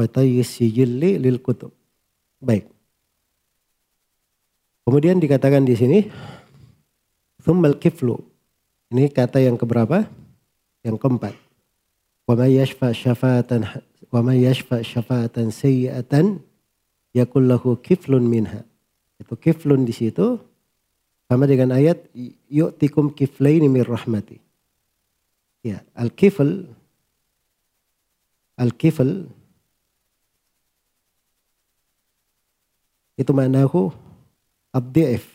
Kata sijil lil kutub. Baik. Kemudian dikatakan di sini thummal kiflu. Ini kata yang keberapa? Yang keempat. Yashfa syafa'atan wa may yashfa syafa'atan sayyi'atan yakul lahu kiflun minha. Itu kiflun di situ sama dengan ayat yu'tikum kiflaini min rahmati. Ya, al-kifl al-kifl itu maknahu abdi'if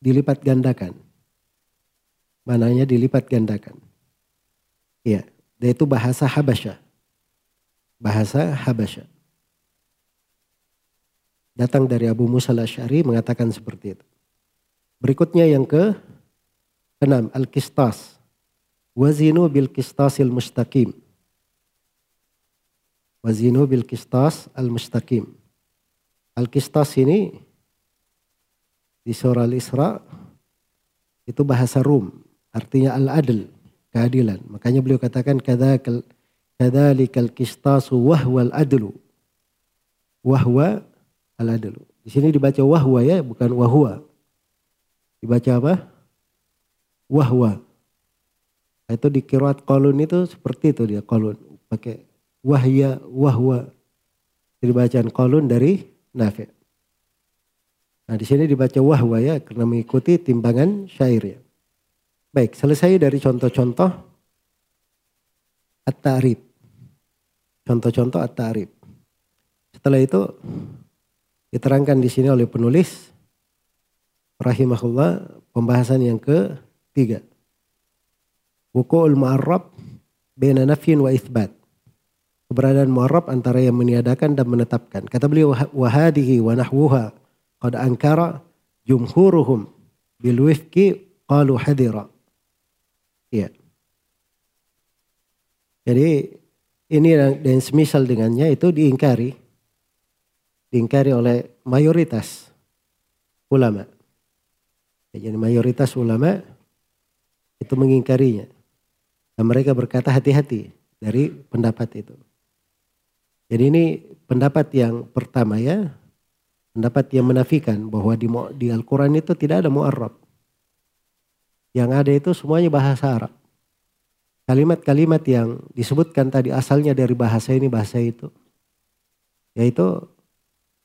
dilipat gandakan. Mananya dilipat gandakan. Iya, itu bahasa Habasya. Bahasa Habasya. Datang dari Abu Musa al-Ash'ari mengatakan seperti itu. Berikutnya yang ke enam, al-kistas. Wazinu bil kistasil mustaqim. Wazinu bil kistas al-mustaqim. Al-kistas ini di surah Al-Isra itu bahasa Rum, artinya al-adl, keadilan. Makanya beliau katakan kadzakal kadzalikal qistasu wahwal adlu. Wahwa al-adlu. Di sini dibaca wahwa ya, bukan wahwa. Dibaca apa? Wahwa. Itu di kirat kolun itu seperti itu dia kolun. Pakai wahya, wahwa. Jadi bacaan kolun dari Nafi'. Nah di sini dibaca wahwa ya karena mengikuti timbangan syair ya. Baik, selesai dari contoh-contoh at-ta'rib. Contoh-contoh at-ta'rib. Setelah itu diterangkan di sini oleh penulis rahimahullah pembahasan yang ketiga. Wuku'ul mu'arrab bena nafyin wa ithbat. Keberadaan mu'arrab antara yang meniadakan dan menetapkan. Kata beliau wahadihi wa nahwuha qad ankara jumhuruhum bil wifqi qalu hadira. Ya. Jadi ini dan semisal dengannya itu diingkari. Diingkari oleh mayoritas ulama. Ya, jadi mayoritas ulama itu mengingkarinya. Dan mereka berkata hati-hati dari pendapat itu. Jadi ini pendapat yang pertama ya, pendapat yang menafikan bahwa di, di Al-Quran itu tidak ada mu'arrab. Yang ada itu semuanya bahasa Arab. Kalimat-kalimat yang disebutkan tadi asalnya dari bahasa ini, bahasa itu. Yaitu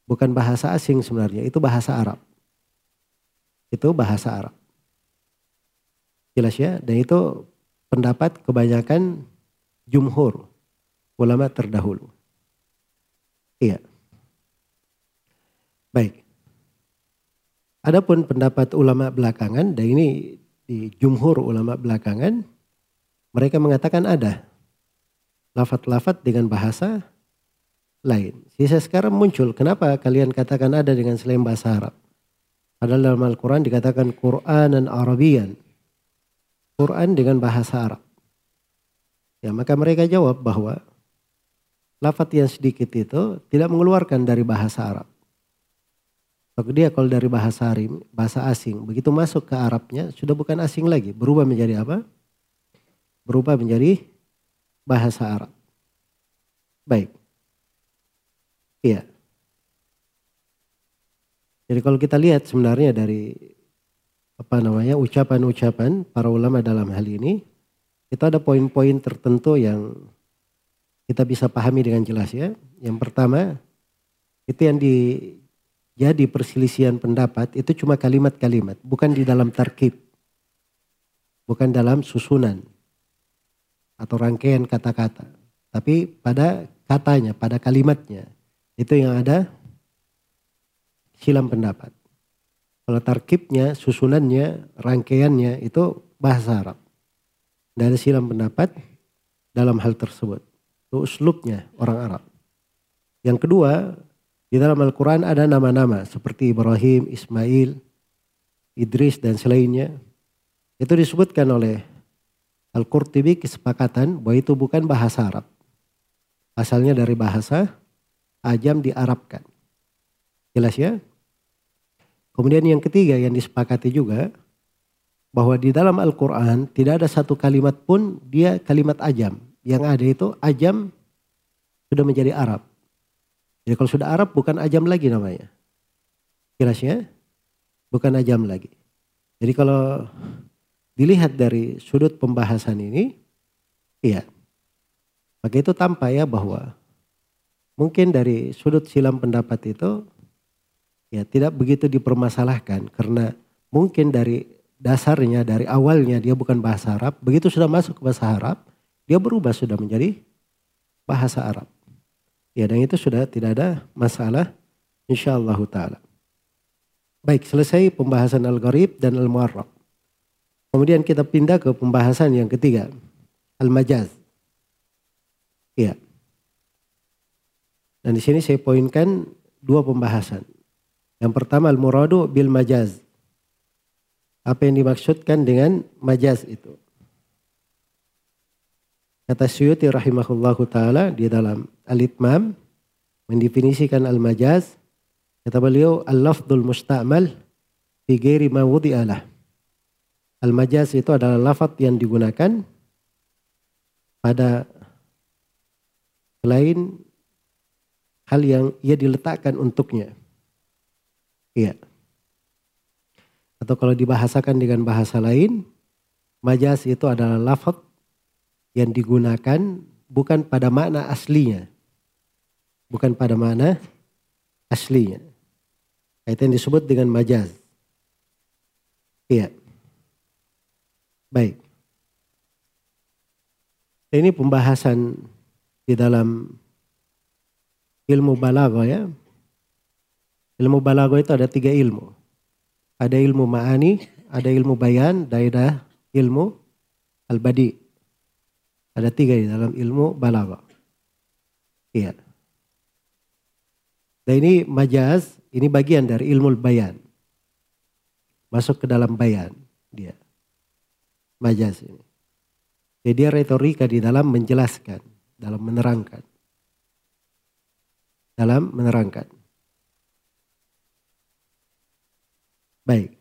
bukan bahasa asing sebenarnya, itu bahasa Arab. Itu bahasa Arab. Jelas ya? Dan itu pendapat kebanyakan jumhur, ulama terdahulu. Iya. Baik. Adapun pendapat ulama belakangan dan ini di jumhur ulama belakangan mereka mengatakan ada lafat-lafat dengan bahasa lain. Sisa sekarang muncul, kenapa kalian katakan ada dengan selain bahasa Arab? Padahal dalam Al-Quran dikatakan Quran dan Arabian. Quran dengan bahasa Arab. Ya, maka mereka jawab bahwa lafat yang sedikit itu tidak mengeluarkan dari bahasa Arab. Kalau dia kalau dari bahasa Arim, bahasa asing, begitu masuk ke Arabnya sudah bukan asing lagi, berubah menjadi apa? Berubah menjadi bahasa Arab. Baik. Iya. Jadi kalau kita lihat sebenarnya dari apa namanya ucapan-ucapan para ulama dalam hal ini, itu ada poin-poin tertentu yang kita bisa pahami dengan jelas ya. Yang pertama, itu yang di jadi perselisihan pendapat itu cuma kalimat-kalimat, bukan di dalam tarkib. Bukan dalam susunan atau rangkaian kata-kata. Tapi pada katanya, pada kalimatnya. Itu yang ada silam pendapat. Kalau tarkibnya, susunannya, rangkaiannya itu bahasa Arab. Ada silam pendapat dalam hal tersebut. Itu uslubnya orang Arab. Yang kedua, di dalam Al-Quran ada nama-nama seperti Ibrahim, Ismail, Idris dan selainnya. Itu disebutkan oleh Al-Qurtubi kesepakatan bahwa itu bukan bahasa Arab. Asalnya dari bahasa ajam diarabkan. Jelas ya? Kemudian yang ketiga yang disepakati juga bahwa di dalam Al-Quran tidak ada satu kalimat pun dia kalimat ajam. Yang ada itu ajam sudah menjadi Arab. Jadi kalau sudah Arab bukan ajam lagi namanya. Jelas ya? Bukan ajam lagi. Jadi kalau dilihat dari sudut pembahasan ini, iya. Maka itu tampak ya bahwa mungkin dari sudut silam pendapat itu ya tidak begitu dipermasalahkan karena mungkin dari dasarnya dari awalnya dia bukan bahasa Arab, begitu sudah masuk ke bahasa Arab, dia berubah sudah menjadi bahasa Arab. Ya dan itu sudah tidak ada masalah insyaallah taala. Baik, selesai pembahasan al-gharib dan al-mu'arrab. Kemudian kita pindah ke pembahasan yang ketiga, al-majaz. Ya. Dan di sini saya poinkan dua pembahasan. Yang pertama al-muradu bil majaz. Apa yang dimaksudkan dengan majaz itu? Kata Syuuti rahimahullahu taala di dalam Al-Itmam mendefinisikan al-majaz kata beliau al-lafdul musta'mal fi ghairi ma wudi'alah. Al-majaz itu adalah lafaz yang digunakan pada selain hal yang ia diletakkan untuknya. Iya. Atau kalau dibahasakan dengan bahasa lain, majaz itu adalah lafaz yang digunakan bukan pada makna aslinya. Bukan pada makna aslinya. Itu yang disebut dengan majaz. Iya. Baik. Ini pembahasan di dalam ilmu balago ya. Ilmu balago itu ada tiga ilmu. Ada ilmu ma'ani, ada ilmu bayan, dan ada ilmu al-badi. Ada tiga di dalam ilmu balaghah. Iya. Dan ini majaz, ini bagian dari ilmu bayan. Masuk ke dalam bayan dia. Majaz ini. Jadi dia retorika di dalam menjelaskan, dalam menerangkan. Dalam menerangkan. Baik.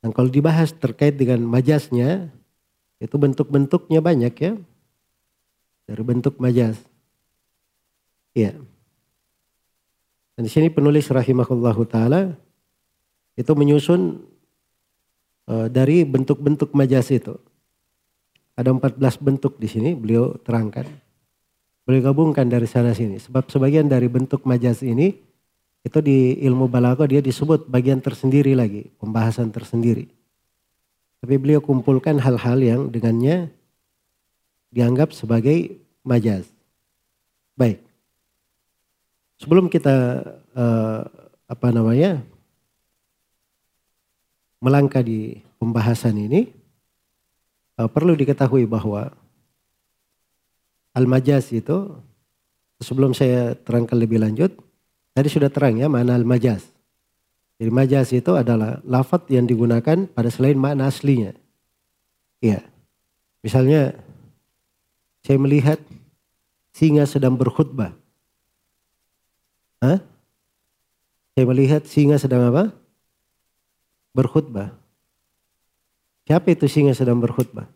Dan kalau dibahas terkait dengan majaznya, itu bentuk-bentuknya banyak ya. Dari bentuk majas. Iya. Dan di sini penulis rahimahullahu taala itu menyusun uh, dari bentuk-bentuk majas itu. Ada 14 bentuk di sini beliau terangkan. Beliau gabungkan dari sana sini. Sebab sebagian dari bentuk majas ini itu di ilmu balaghah dia disebut bagian tersendiri lagi, pembahasan tersendiri. Tapi beliau kumpulkan hal-hal yang dengannya dianggap sebagai majaz. Baik. Sebelum kita uh, apa namanya melangkah di pembahasan ini uh, perlu diketahui bahwa al-majaz itu sebelum saya terangkan lebih lanjut tadi sudah terang ya mana al-majaz. Jadi majaz itu adalah lafat yang digunakan pada selain makna aslinya. Iya. Misalnya saya melihat singa sedang berkhutbah. Hah? Saya melihat singa sedang apa? Berkhutbah. Siapa itu singa sedang berkhutbah?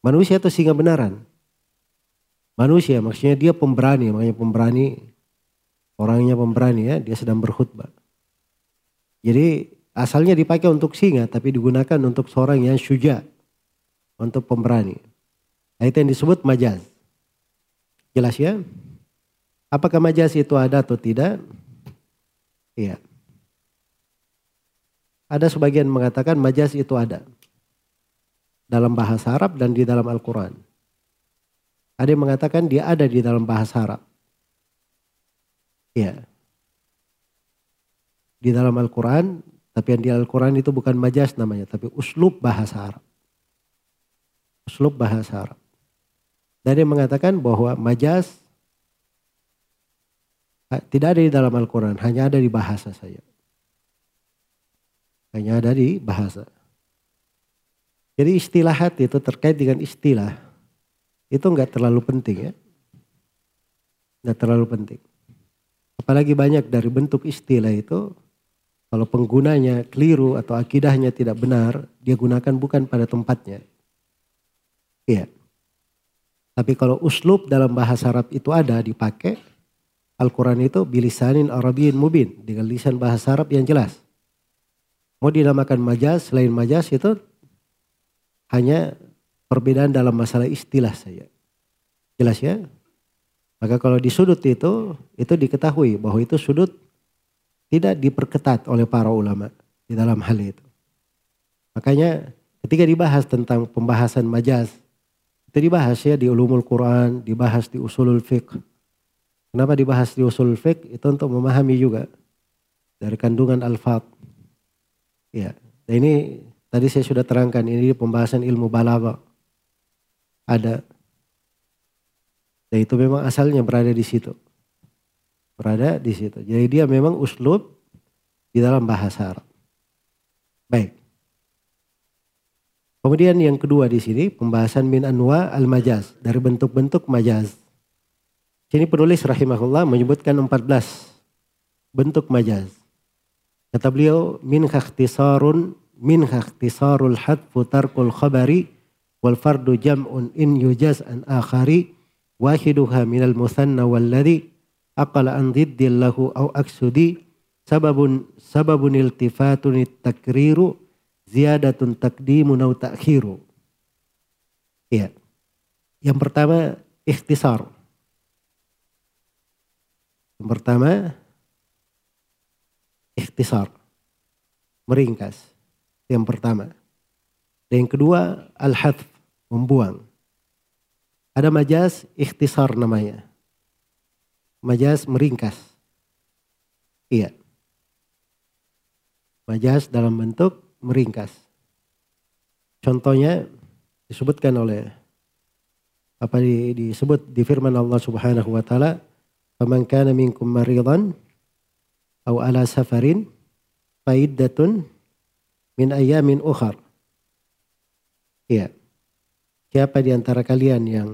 Manusia atau singa benaran? Manusia, maksudnya dia pemberani, makanya pemberani, orangnya pemberani ya, dia sedang berkhutbah. Jadi asalnya dipakai untuk singa, tapi digunakan untuk seorang yang syuja, untuk pemberani. Nah, itu yang disebut majaz. Jelas ya? Apakah majaz itu ada atau tidak? Iya. Ada sebagian mengatakan majaz itu ada. Dalam bahasa Arab dan di dalam Al-Quran. Ada yang mengatakan dia ada di dalam bahasa Arab. Iya. Di dalam Al-Quran, tapi yang di Al-Quran itu bukan majaz namanya, tapi uslub bahasa Arab. Uslub bahasa Arab. Dan yang mengatakan bahwa majaz tidak ada di dalam Al-Quran, hanya ada di bahasa saja. Hanya ada di bahasa. Jadi istilahat itu terkait dengan istilah. Itu enggak terlalu penting ya. Enggak terlalu penting. Apalagi banyak dari bentuk istilah itu kalau penggunanya keliru atau akidahnya tidak benar, dia gunakan bukan pada tempatnya. Iya. Tapi kalau uslub dalam bahasa Arab itu ada dipakai, Al-Quran itu bilisanin Arabiyin mubin. Dengan lisan bahasa Arab yang jelas. Mau dinamakan majaz, selain majaz itu hanya perbedaan dalam masalah istilah saja. Jelas ya? Maka kalau di sudut itu, itu diketahui bahwa itu sudut tidak diperketat oleh para ulama di dalam hal itu. Makanya ketika dibahas tentang pembahasan majaz, itu dibahas ya di ulumul Quran, dibahas di usulul fiqh, Kenapa dibahas di usul fiqh? Itu untuk memahami juga dari kandungan al-fat. Ya, dan ini tadi saya sudah terangkan ini pembahasan ilmu balagha. Ada. Dan itu memang asalnya berada di situ. Berada di situ. Jadi dia memang uslub di dalam bahasa Arab. Baik. Kemudian yang kedua di sini pembahasan min anwa al-majaz dari bentuk-bentuk majaz. Sini penulis rahimahullah menyebutkan 14 bentuk majaz. Kata beliau, min khaktisarun min khaktisarul hadfu tarkul khabari wal fardu jam'un in yujaz an akhari wahiduha minal musanna walladhi aqala an lahu au aksudi sababun sababun iltifatun takriru ziyadatun takdimun au ta'khiru. Iya. Yang pertama ikhtisar. Yang pertama, ikhtisar. Meringkas. Yang pertama. Dan yang kedua, al-hadf. Membuang. Ada majas ikhtisar namanya. Majas meringkas. Iya. Majas dalam bentuk meringkas. Contohnya disebutkan oleh apa disebut di firman Allah Subhanahu wa taala Faman kana minkum maridan aw ala safarin faiddatun min ayamin ukhar. Ya. Siapa di antara kalian yang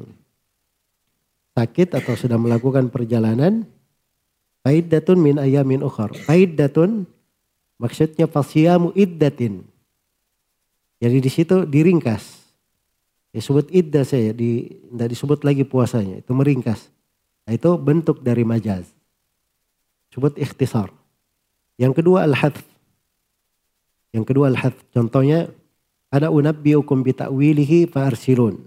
sakit atau sedang melakukan perjalanan faiddatun min ayamin ukhar. Faiddatun maksudnya fasiyamu iddatin. Jadi di situ diringkas. Disebut iddah saya, di, tidak disebut lagi puasanya, itu meringkas. Nah, itu bentuk dari majaz. Sebut ikhtisar. Yang kedua al-hadf. Yang kedua al-hadf. Contohnya ada unabbiukum bita'wilihi fa'arsilun.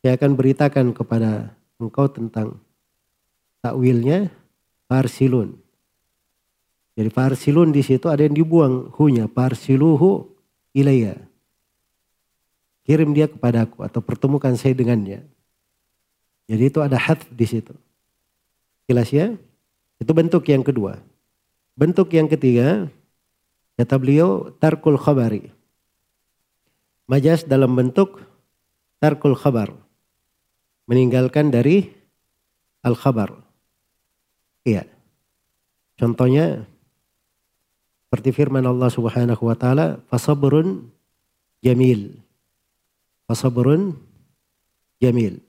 Saya akan beritakan kepada engkau tentang takwilnya farsilun. Jadi farsilun di situ ada yang dibuang hunya farsiluhu ilayya. Kirim dia kepadaku atau pertemukan saya dengannya. Jadi itu ada hadf di situ. Jelas ya? Itu bentuk yang kedua. Bentuk yang ketiga, kata beliau tarkul khabari. Majas dalam bentuk tarkul khabar. Meninggalkan dari al-khabar. Iya. Contohnya seperti firman Allah Subhanahu wa taala, "Fasabrun jamil." Fasabrun jamil.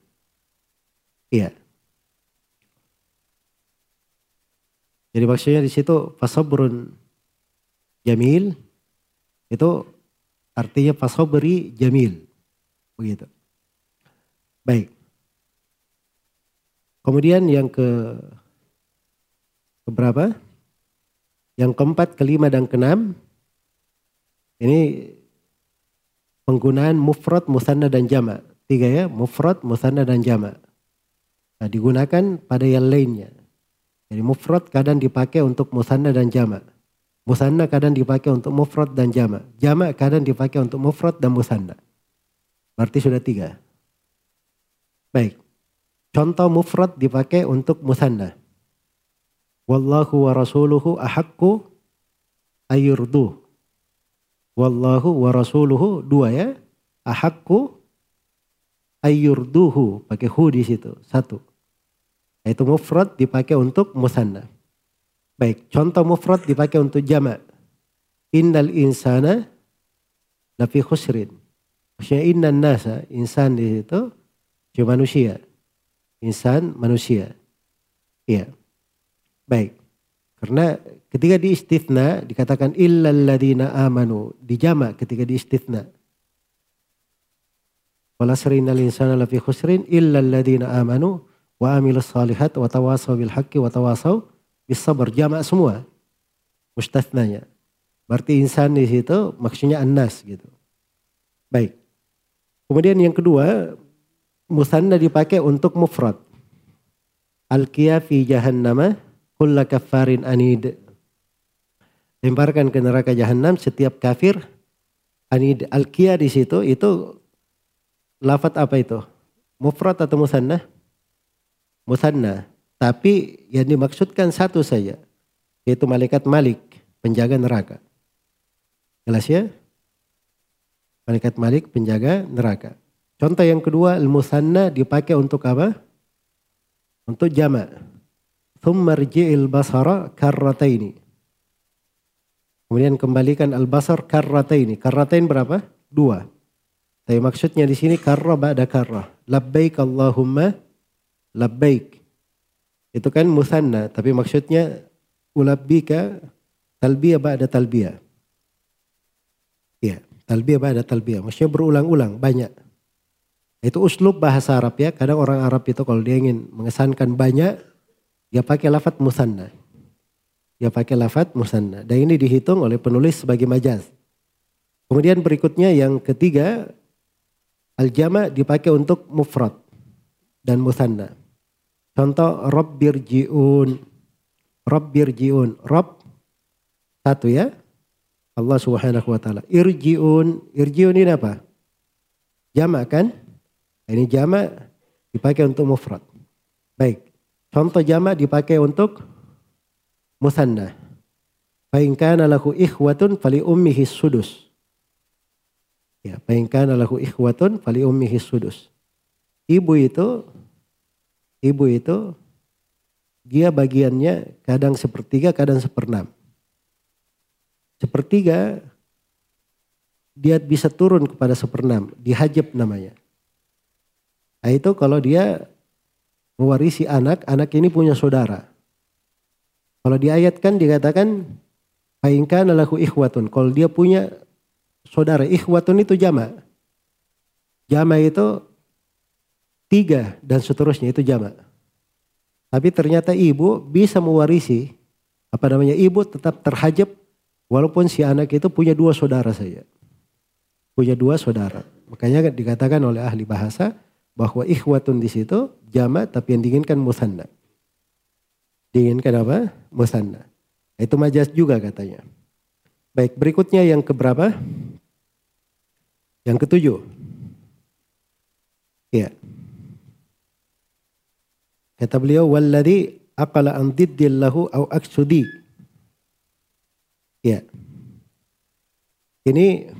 Iya. Jadi maksudnya di situ fasabrun jamil itu artinya fasabri jamil. Begitu. Baik. Kemudian yang ke keberapa? Yang keempat, kelima, dan keenam. Ini penggunaan mufrad, musanna, dan jama. Tiga ya, mufrad, musanna, dan jama. Nah, digunakan pada yang lainnya. Jadi mufrad kadang dipakai untuk musanna dan jama. Musanna kadang dipakai untuk mufrad dan jama. Jama kadang dipakai untuk mufrad dan musanna. Berarti sudah tiga. Baik. Contoh mufrad dipakai untuk musanna. Wallahu wa rasuluhu ahakku ayurdu. Wallahu wa rasuluhu dua ya. Ahakku ayurduhu. Pakai hu di situ. Satu. Itu mufrad dipakai untuk musanna. Baik, contoh mufrad dipakai untuk jama. Innal insana lafi khusrin. Maksudnya innan nasa, insan di situ cuma manusia. Insan manusia. Iya. Baik. Karena ketika di istithna dikatakan illalladzina amanu. Dijama ketika di istithna. Wala serinal insana lafi khusrin illalladzina amanu wa amilus salihat wa tawasaw bil haqqi wa tawasaw bis sabar. Jama semua. Mustathnanya. Berarti insan di situ maksudnya annas gitu. Baik. Kemudian yang kedua, musanna dipakai untuk mufrad. Al-qiyah fi jahannama kulla kafarin anid. Lemparkan ke neraka jahanam setiap kafir anid. al di situ itu lafat apa itu? Mufrad atau musanna? Musanna. Tapi yang dimaksudkan satu saja. Yaitu malaikat malik, penjaga neraka. Jelas ya? Malaikat malik, penjaga neraka. Contoh yang kedua, al-musanna dipakai untuk apa? Untuk jama' Thumma rji'il basara karrataini. Kemudian kembalikan al-basar karrataini. Karratain berapa? Dua. Tapi maksudnya di sini karra ba'da karra. Labbaik Allahumma labbaik. Itu kan musanna. Tapi maksudnya ulabbika talbiyah ba'da talbiyah. Ya, talbiyah ba'da talbiyah. Maksudnya berulang-ulang, banyak. Itu uslub bahasa Arab ya. Kadang orang Arab itu kalau dia ingin mengesankan banyak, dia pakai lafat musanna. Dia pakai lafat musanna. Dan ini dihitung oleh penulis sebagai majaz. Kemudian berikutnya yang ketiga, al-jama dipakai untuk mufrad dan musanna. Contoh Rabbirji'un. Rabbirji'un. Rabb satu ya. Allah subhanahu wa ta'ala. Irji'un. Irji'un ini apa? Jama kan? Ini jama dipakai untuk mufrad. Baik. Contoh jamak dipakai untuk musanna. Fa'in kana lahu ikhwatun fali ummihi sudus. Ya, fa'in kana lahu ikhwatun fali ummihi sudus. Ibu itu ibu itu dia bagiannya kadang sepertiga, kadang seperenam. Sepertiga dia bisa turun kepada seperenam, dihajab namanya. Nah itu kalau dia mewarisi anak, anak ini punya saudara. Kalau diayatkan dikatakan Fa'inkan lahu ikhwatun. Kalau dia punya saudara, ikhwatun itu jama. Jama itu tiga dan seterusnya itu jama. Tapi ternyata ibu bisa mewarisi, apa namanya, ibu tetap terhajab walaupun si anak itu punya dua saudara saja. Punya dua saudara. Makanya dikatakan oleh ahli bahasa, bahwa ikhwatun di situ jama tapi yang diinginkan musanna. Diinginkan apa? Musanna. Itu majas juga katanya. Baik, berikutnya yang keberapa? Yang ketujuh. Ya. Kata beliau, walladhi aqala an lahu au aksudi. Ya. Ini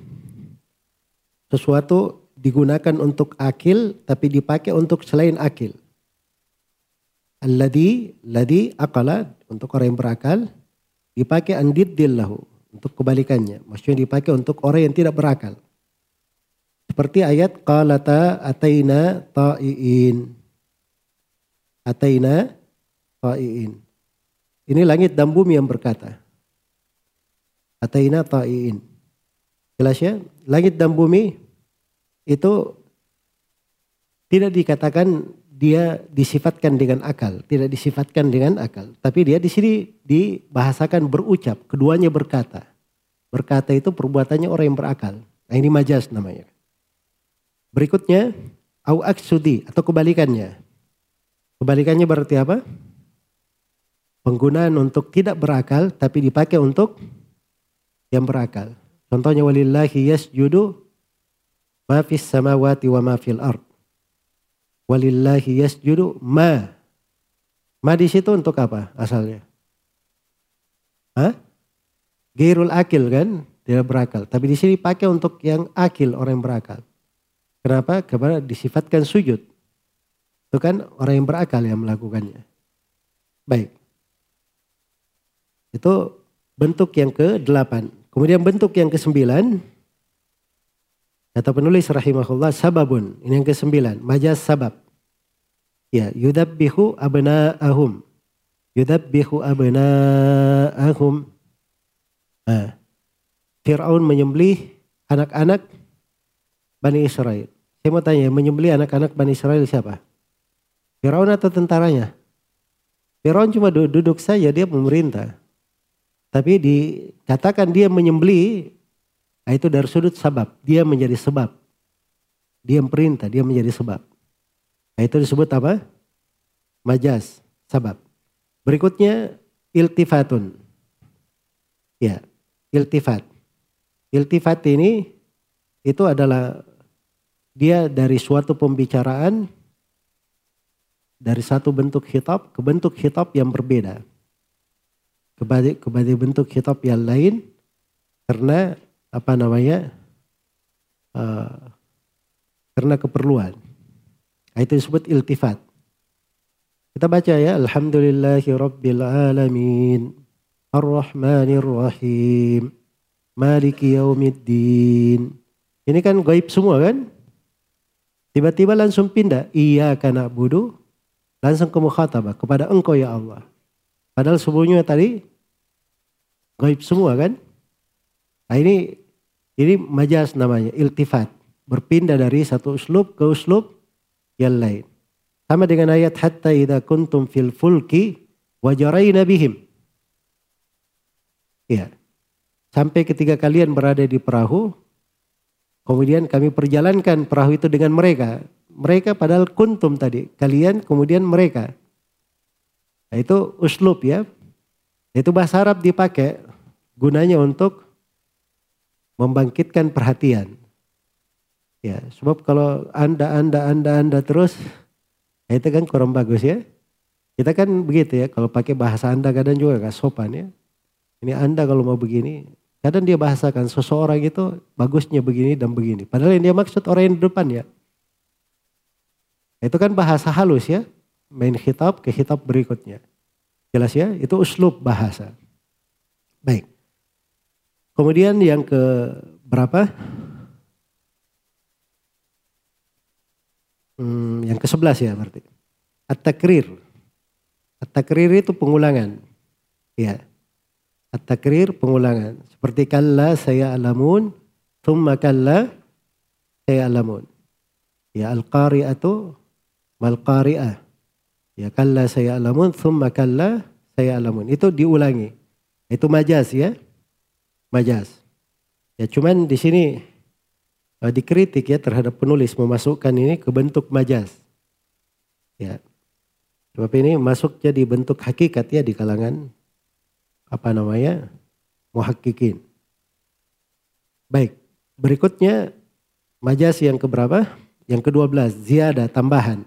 sesuatu digunakan untuk akil tapi dipakai untuk selain akil. Alladhi, ladhi akala untuk orang yang berakal dipakai andiddil lahu untuk kebalikannya. Maksudnya dipakai untuk orang yang tidak berakal. Seperti ayat qalata ataina ta'iin. Ataina ta'iin. Ini langit dan bumi yang berkata. Ataina ta'iin. Jelas ya? Langit dan bumi itu tidak dikatakan dia disifatkan dengan akal, tidak disifatkan dengan akal, tapi dia di sini dibahasakan berucap, keduanya berkata. Berkata itu perbuatannya orang yang berakal. Nah ini majas namanya. Berikutnya au aksudi atau kebalikannya. Kebalikannya berarti apa? Penggunaan untuk tidak berakal tapi dipakai untuk yang berakal. Contohnya walillahi yasjudu ma fis samawati wa ma fil ard. Walillahi yasjudu ma. Ma di situ untuk apa asalnya? Hah? Gairul akil kan? Tidak berakal. Tapi di sini pakai untuk yang akil, orang yang berakal. Kenapa? Karena disifatkan sujud. Itu kan orang yang berakal yang melakukannya. Baik. Itu bentuk yang ke-8. Kemudian bentuk yang ke-9 Kata penulis rahimahullah sababun. Ini yang ke sembilan. Majas sabab. Ya, yudabbihu abna'ahum. Yudabbihu abna'ahum. Nah, Fir'aun menyembelih anak-anak Bani Israel. Saya mau tanya, menyembelih anak-anak Bani Israel siapa? Fir'aun atau tentaranya? Fir'aun cuma duduk saja, dia pemerintah. Tapi dikatakan dia menyembelih Nah, itu dari sudut sebab. Dia menjadi sebab. Dia perintah, dia menjadi sebab. Nah, itu disebut apa? Majas, sebab. Berikutnya iltifatun. Ya, iltifat. Iltifat ini itu adalah dia dari suatu pembicaraan dari satu bentuk hitop ke bentuk hitop yang berbeda. Kepada, kepada bentuk hitop yang lain karena apa namanya uh, karena keperluan. Nah, itu disebut iltifat. Kita baca ya Alhamdulillahi Rabbil Alamin Ar-Rahmanir Rahim Maliki Yaumiddin Ini kan gaib semua kan? Tiba-tiba langsung pindah Iya karena budu Langsung ke mukhatabah kepada engkau ya Allah Padahal sebelumnya tadi Gaib semua kan? Nah ini ini majas namanya, iltifat. Berpindah dari satu uslub ke uslub yang lain. Sama dengan ayat hatta idha kuntum fil fulki wajarayna bihim. Ya. Sampai ketika kalian berada di perahu, kemudian kami perjalankan perahu itu dengan mereka. Mereka padahal kuntum tadi, kalian kemudian mereka. Nah, itu uslub ya. Itu bahasa Arab dipakai gunanya untuk membangkitkan perhatian. Ya, sebab kalau Anda, Anda, Anda, Anda terus, ya itu kan kurang bagus ya. Kita kan begitu ya, kalau pakai bahasa Anda kadang juga gak sopan ya. Ini Anda kalau mau begini, kadang dia bahasakan seseorang itu bagusnya begini dan begini. Padahal yang dia maksud orang yang di depan ya. Itu kan bahasa halus ya, main khitab ke khitab berikutnya. Jelas ya, itu uslub bahasa. Baik. Kemudian yang ke berapa? Hmm, yang ke sebelas ya berarti. At-takrir. At-takrir itu pengulangan. Ya. At-takrir pengulangan. Seperti kalla saya alamun, thumma kalla saya alamun. Ya al-qari'atu mal-qari'ah. Ya kalla saya alamun, thumma kalla saya alamun. Itu diulangi. Itu majas ya majas. Ya cuman di sini uh, dikritik ya terhadap penulis memasukkan ini ke bentuk majas. Ya. Sebab ini masuk jadi bentuk hakikat ya di kalangan apa namanya? muhakkikin. Baik, berikutnya majas yang keberapa? Yang ke-12, ziyadah tambahan.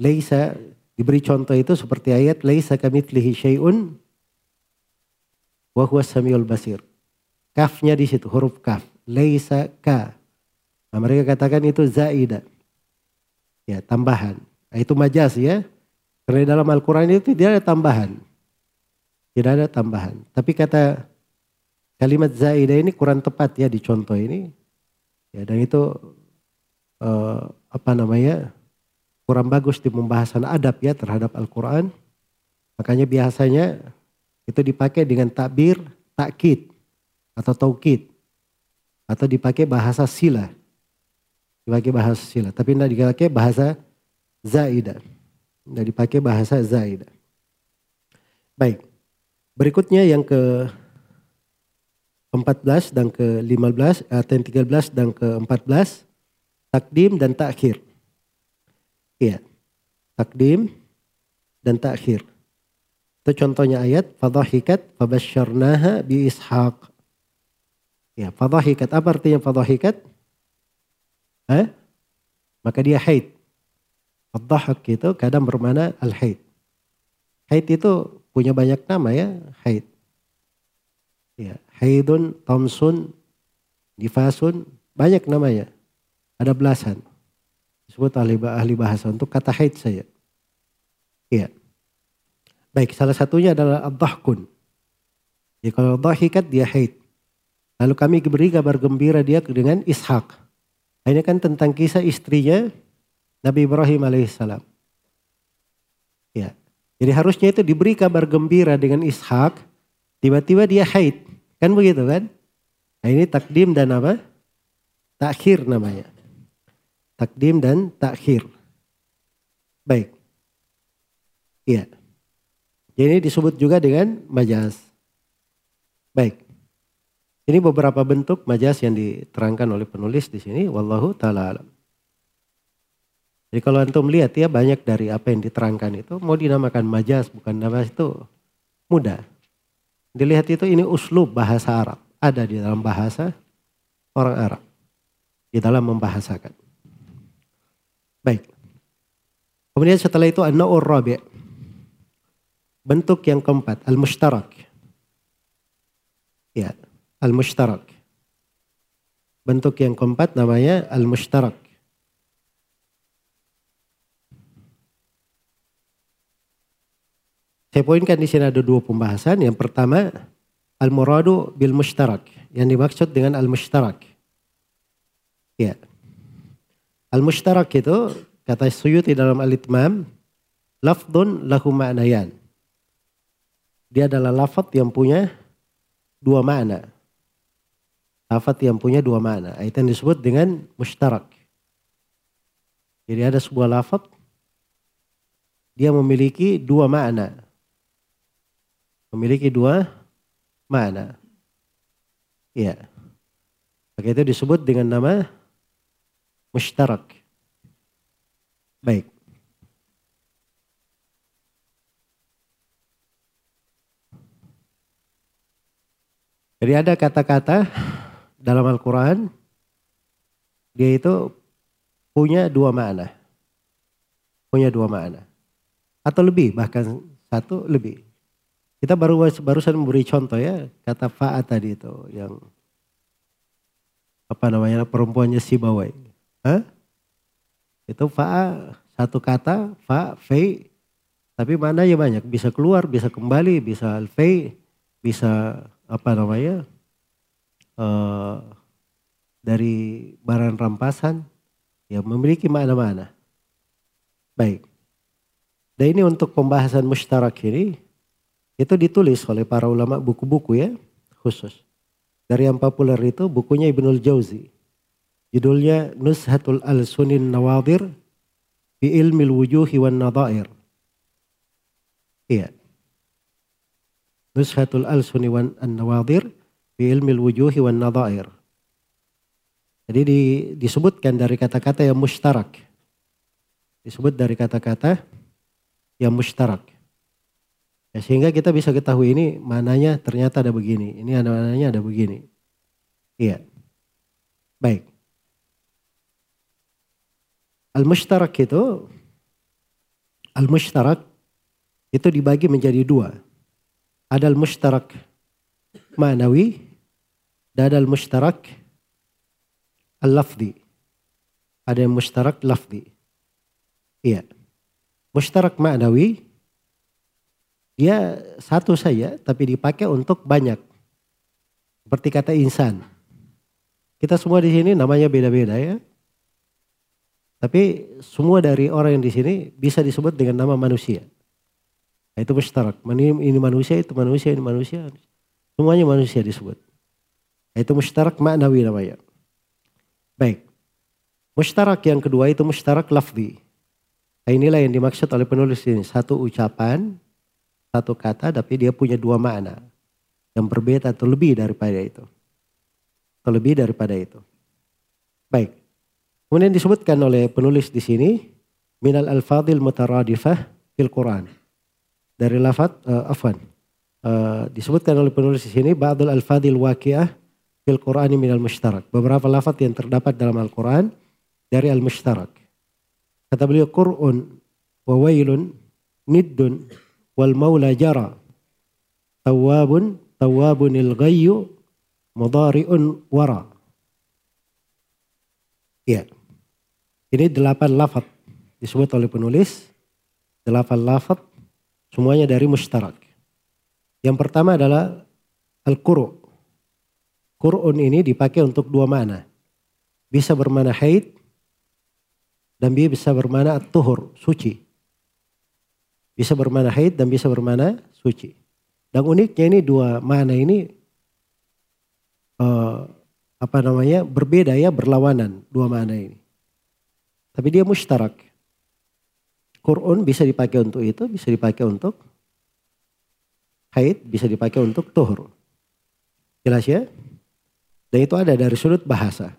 Laisa diberi contoh itu seperti ayat laisa kamitslihi syai'un wa huwa samiul basir. Kafnya di situ huruf kaf. Laisa ka. Nah, mereka katakan itu zaida. Ya, tambahan. Nah, itu majas ya. Karena dalam Al-Quran itu tidak ada tambahan. Tidak ada tambahan. Tapi kata kalimat zaida ini kurang tepat ya di contoh ini. Ya, dan itu uh, apa namanya kurang bagus di pembahasan adab ya terhadap Al-Quran. Makanya biasanya itu dipakai dengan takbir, takkid atau taukid atau dipakai bahasa sila. Dipakai bahasa sila, tapi tidak dipakai bahasa zaidah. Tidak dipakai bahasa zaidah. Baik. Berikutnya yang ke 14 dan ke 15, atau yang 13 dan ke 14, takdim dan takhir. Iya. Takdim dan takhir. Itu contohnya ayat fadhahikat fabasyarnaha bi ishaq. Ya, fadhahikat apa artinya fadhahikat? Eh? Maka dia haid. Fadhahak itu kadang bermana al-haid. Haid itu punya banyak nama ya, haid. Ya, haidun, tomsun, difasun, banyak namanya. Ada belasan. Disebut ahli, ahli bahasa untuk kata haid saya. Iya. Baik, salah satunya adalah ad-dahkun. Jadi kalau dahikat dia haid. Lalu kami beri kabar gembira dia dengan Ishak. Ini kan tentang kisah istrinya Nabi Ibrahim alaihissalam. Ya. Jadi harusnya itu diberi kabar gembira dengan Ishak. Tiba-tiba dia haid. Kan begitu kan? Nah ini takdim dan apa? Takhir namanya. Takdim dan takhir. Baik. Iya. Ini disebut juga dengan majas. Baik. Ini beberapa bentuk majas yang diterangkan oleh penulis di sini. Wallahu ta'ala alam. Jadi kalau antum lihat ya banyak dari apa yang diterangkan itu mau dinamakan majas bukan nama itu mudah. Dilihat itu ini uslub bahasa Arab. Ada di dalam bahasa orang Arab. Di dalam membahasakan. Baik. Kemudian setelah itu an-na'ur rabi' Bentuk yang keempat, al-mushtarak. Ya, al-mushtarak. Bentuk yang keempat namanya al-mushtarak. Saya poinkan di sini ada dua pembahasan. Yang pertama, al-muradu bil mushtarak. Yang dimaksud dengan al-mushtarak. Ya. Al-mushtarak itu, kata Suyuti dalam al-itmam, lafdun lahu ma'nayan. Dia adalah lafat yang punya dua makna. Lafat yang punya dua makna. Itu yang disebut dengan mustarak. Jadi ada sebuah lafat dia memiliki dua makna. Memiliki dua makna. Iya. Maka itu disebut dengan nama mustarak. Baik. Jadi ada kata-kata dalam Al-Quran, dia itu punya dua makna. Punya dua makna. Atau lebih, bahkan satu lebih. Kita baru barusan memberi contoh ya, kata fa'a tadi itu yang apa namanya perempuannya si bawai. Hah? Itu fa'a satu kata, fa, fe, tapi maknanya banyak. Bisa keluar, bisa kembali, bisa fe, bisa apa namanya uh, dari barang rampasan yang memiliki mana-mana. Baik. Dan ini untuk pembahasan mustarak ini itu ditulis oleh para ulama buku-buku ya khusus. Dari yang populer itu bukunya Ibnul Jauzi. Judulnya Nushatul Al-Sunin Nawadir fi ilmil wujuhi wan nadair. Iya. Nushatul al-suni wan an-nawadir fi ilmil wujuhi wan nadhair. Jadi di, disebutkan dari kata-kata yang mustarak. Disebut dari kata-kata yang mustarak. Ya, sehingga kita bisa ketahui ini mananya ternyata ada begini. Ini ada mananya ada begini. Iya. Baik. Al-mustarak itu Al-mustarak itu dibagi menjadi dua ada al-mushtarak ma'nawi dan ada al-mushtarak al-lafzi ada yang mustarak lafzi. Iya. Mustarak maknawi dia satu saja tapi dipakai untuk banyak. Seperti kata insan. Kita semua di sini namanya beda-beda ya. Tapi semua dari orang yang di sini bisa disebut dengan nama manusia. Nah, itu mustarak. Ini manusia, itu manusia, ini manusia. Semuanya manusia disebut. Nah, itu mustarak maknawi namanya. Baik. Mustarak yang kedua itu mustarak lafzi. Nah, inilah yang dimaksud oleh penulis ini. Satu ucapan, satu kata tapi dia punya dua makna. Yang berbeda atau lebih daripada itu. Atau lebih daripada itu. Baik. Kemudian disebutkan oleh penulis di sini minal al-fadil mutaradifah fil Quran. Dari lafaz uh, afwan. Uh, disebutkan oleh penulis di sini ba'dul al-fadil waqi'ah fil Qur'ani minal mushtarak. Beberapa lafaz yang terdapat dalam Al-Qur'an dari al-mushtarak. Kata beliau Qur'un wa wailun niddun wal maula jara tawabun tawabunil ghayyu mudari'un wara. Ya. Ini delapan lafad disebut oleh penulis. Delapan lafad semuanya dari mustarak. Yang pertama adalah al-quru. Qur'un ini dipakai untuk dua mana. Bisa bermana haid dan bisa bermana at-tuhur, suci. Bisa bermana haid dan bisa bermana suci. Dan uniknya ini dua mana ini uh, apa namanya berbeda ya berlawanan dua mana ini. Tapi dia mustarak. Quran bisa dipakai untuk itu, bisa dipakai untuk haid, bisa dipakai untuk tuhur. Jelas ya? Dan itu ada dari sudut bahasa.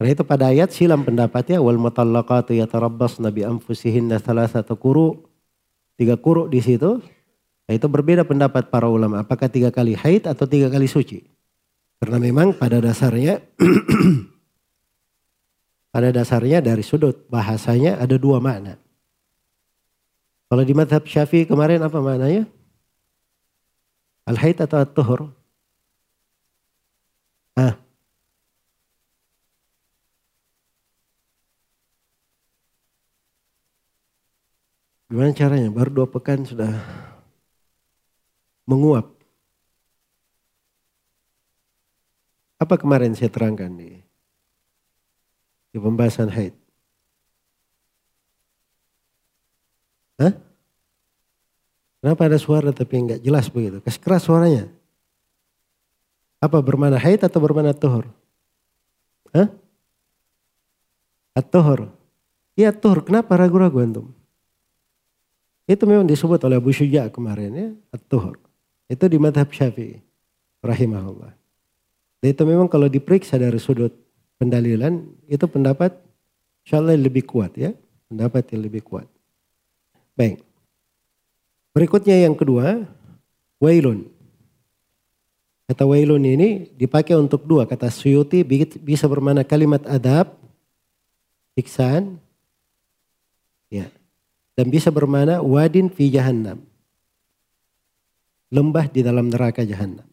Karena itu pada ayat silam pendapatnya wal mutallaqatu yatarabbasna bi anfusihinna thalathata quru. Tiga kuru di situ. Nah, itu berbeda pendapat para ulama. Apakah tiga kali haid atau tiga kali suci? Karena memang pada dasarnya <clears throat> pada dasarnya dari sudut bahasanya ada dua makna. Kalau di madhab syafi'i kemarin apa maknanya? Al-haid atau at-tuhur? Ah. Gimana caranya? Baru dua pekan sudah menguap. Apa kemarin saya terangkan nih? di pembahasan haid. Hah? Kenapa ada suara tapi enggak jelas begitu? Kasih keras suaranya. Apa bermana haid atau bermana tuhur? Hah? At-tuhur. Iya tuhur. Kenapa ragu-ragu antum? Itu memang disebut oleh Abu Syuja kemarin ya. At-tuhur. Itu di madhab syafi'i. Rahimahullah. Dan itu memang kalau diperiksa dari sudut pendalilan itu pendapat insya Allah lebih kuat ya. Pendapat yang lebih kuat. Baik. Berikutnya yang kedua, wailun. Kata wailun ini dipakai untuk dua. Kata suyuti bisa bermana kalimat adab, siksaan, ya. Dan bisa bermana wadin fi jahannam. Lembah di dalam neraka jahannam.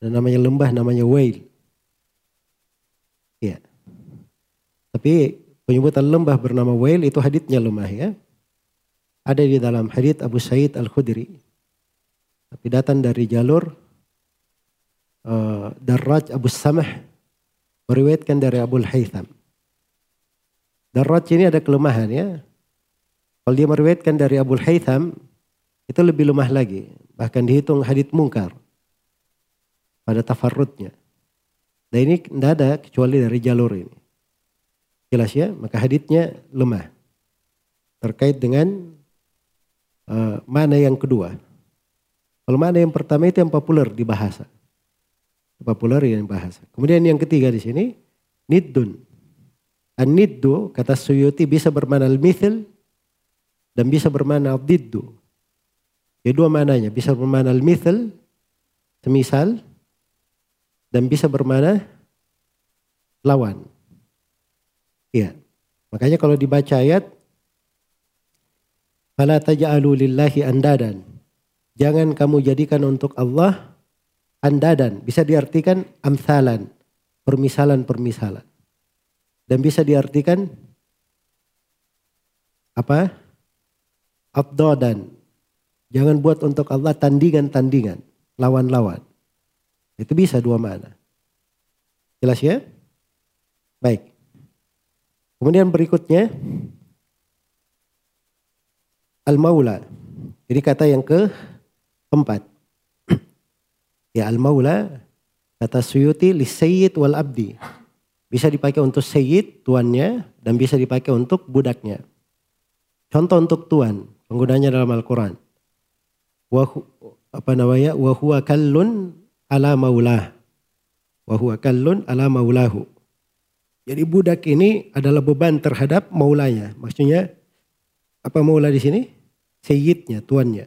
Dan namanya lembah namanya wail. Ya. Tapi penyebutan lembah bernama Wail itu haditnya lemah ya. Ada di dalam hadit Abu Said Al-Khudri. Tapi datang dari jalur uh, Darraj Abu Samah meriwayatkan dari Abu Haytham. Darraj ini ada kelemahan ya. Kalau dia meriwayatkan dari Abu Haytham itu lebih lemah lagi. Bahkan dihitung hadit mungkar pada tafarrutnya. Dan ini tidak ada kecuali dari jalur ini. Jelas ya, maka haditnya lemah. Terkait dengan uh, mana yang kedua. Kalau mana yang pertama itu yang populer di bahasa. Populer yang bahasa. Kemudian yang ketiga di sini, niddun. An-niddu, kata Suyuti bisa bermana al-mithil dan bisa bermana al-diddu. Ya dua mananya, bisa bermana al-mithil, semisal, dan bisa bermana lawan. Iya. Makanya kalau dibaca ayat fala taj'alu lillahi andadan. Jangan kamu jadikan untuk Allah andadan. Bisa diartikan amsalan, permisalan-permisalan. dan bisa diartikan apa? Abdodan. Jangan buat untuk Allah tandingan-tandingan, lawan-lawan. Itu bisa dua mana. Jelas ya? Baik. Kemudian berikutnya Al-Maula. Jadi kata yang ke keempat. <clears throat> ya Al-Maula kata Suyuti li sayyid wal abdi. Bisa dipakai untuk sayyid tuannya dan bisa dipakai untuk budaknya. Contoh untuk tuan, penggunanya dalam Al-Qur'an. apa namanya? Wa huwa kallun ala maulah. Wa huwa kallun ala maulahu. Jadi budak ini adalah beban terhadap maulanya. Maksudnya apa maula di sini? sayyidnya, tuannya.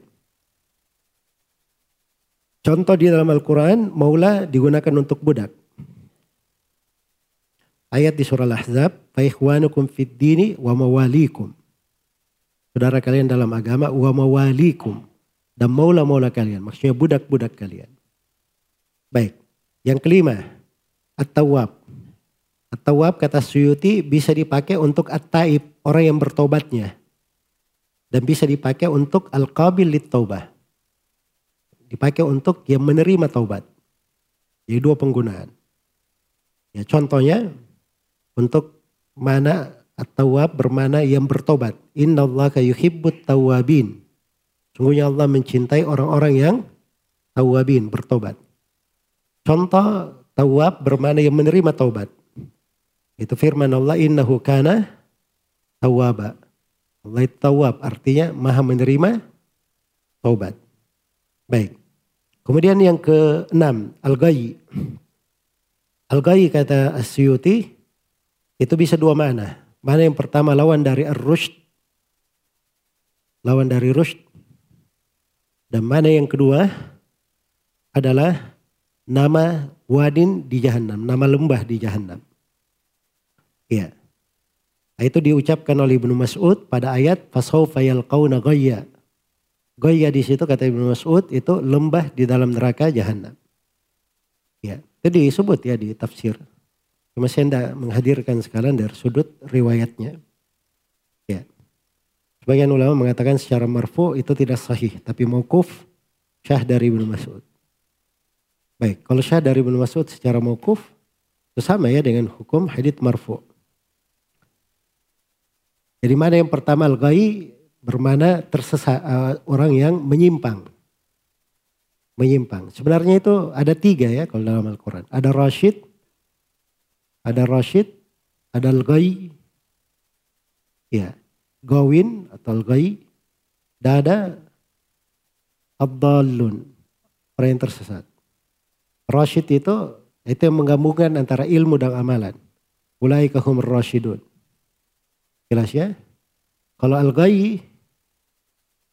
Contoh di dalam Al-Quran, maula digunakan untuk budak. Ayat di surah Al-Ahzab, Faikhwanukum فِي الدِّينِ wa. Saudara kalian dalam agama, wa. Dan maula-maula kalian, maksudnya budak-budak kalian. Baik, yang kelima, At-Tawwab. At-Tawwab kata Suyuti bisa dipakai untuk At-Taib, orang yang bertobatnya. Dan bisa dipakai untuk al-qabil taubah. Dipakai untuk yang menerima taubat. Jadi dua penggunaan. Ya contohnya untuk mana at-tawab bermana yang bertobat. Inna Allah yuhibbut tawabin. Sungguhnya Allah mencintai orang-orang yang tawabin, bertobat. Contoh tawab bermana yang menerima taubat. Itu firman Allah innahu kana tawwaba. Allah tawab artinya maha menerima taubat. Baik. Kemudian yang keenam, al-ghayy. Al-ghayy kata Asyuti itu bisa dua mana. Mana yang pertama lawan dari ar-rushd. Lawan dari rushd. Dan mana yang kedua adalah nama wadin di jahanam, nama lembah di jahanam. Iya. Nah, itu diucapkan oleh Ibnu Mas'ud pada ayat fasaufa yalqauna ghayya. Ghayya di situ kata Ibnu Mas'ud itu lembah di dalam neraka jahanam. Ya, itu disebut ya di tafsir. Cuma saya tidak menghadirkan sekalian dari sudut riwayatnya. Ya. Sebagian ulama mengatakan secara marfu itu tidak sahih, tapi mauquf syah dari Ibnu Mas'ud. Baik, kalau syah dari Ibnu Mas'ud secara mauquf itu sama ya dengan hukum hadits marfu. Jadi mana yang pertama al-ghai bermana tersesat uh, orang yang menyimpang. Menyimpang. Sebenarnya itu ada tiga ya kalau dalam Al-Quran. Ada rasyid, ada rasyid, ada al-ghai, ya, gawin atau al-ghai, dan ada abdallun, orang yang tersesat. Rasyid itu itu yang menggabungkan antara ilmu dan amalan. Ulaikahum rasyidun. Jelas ya? Kalau al-ghayy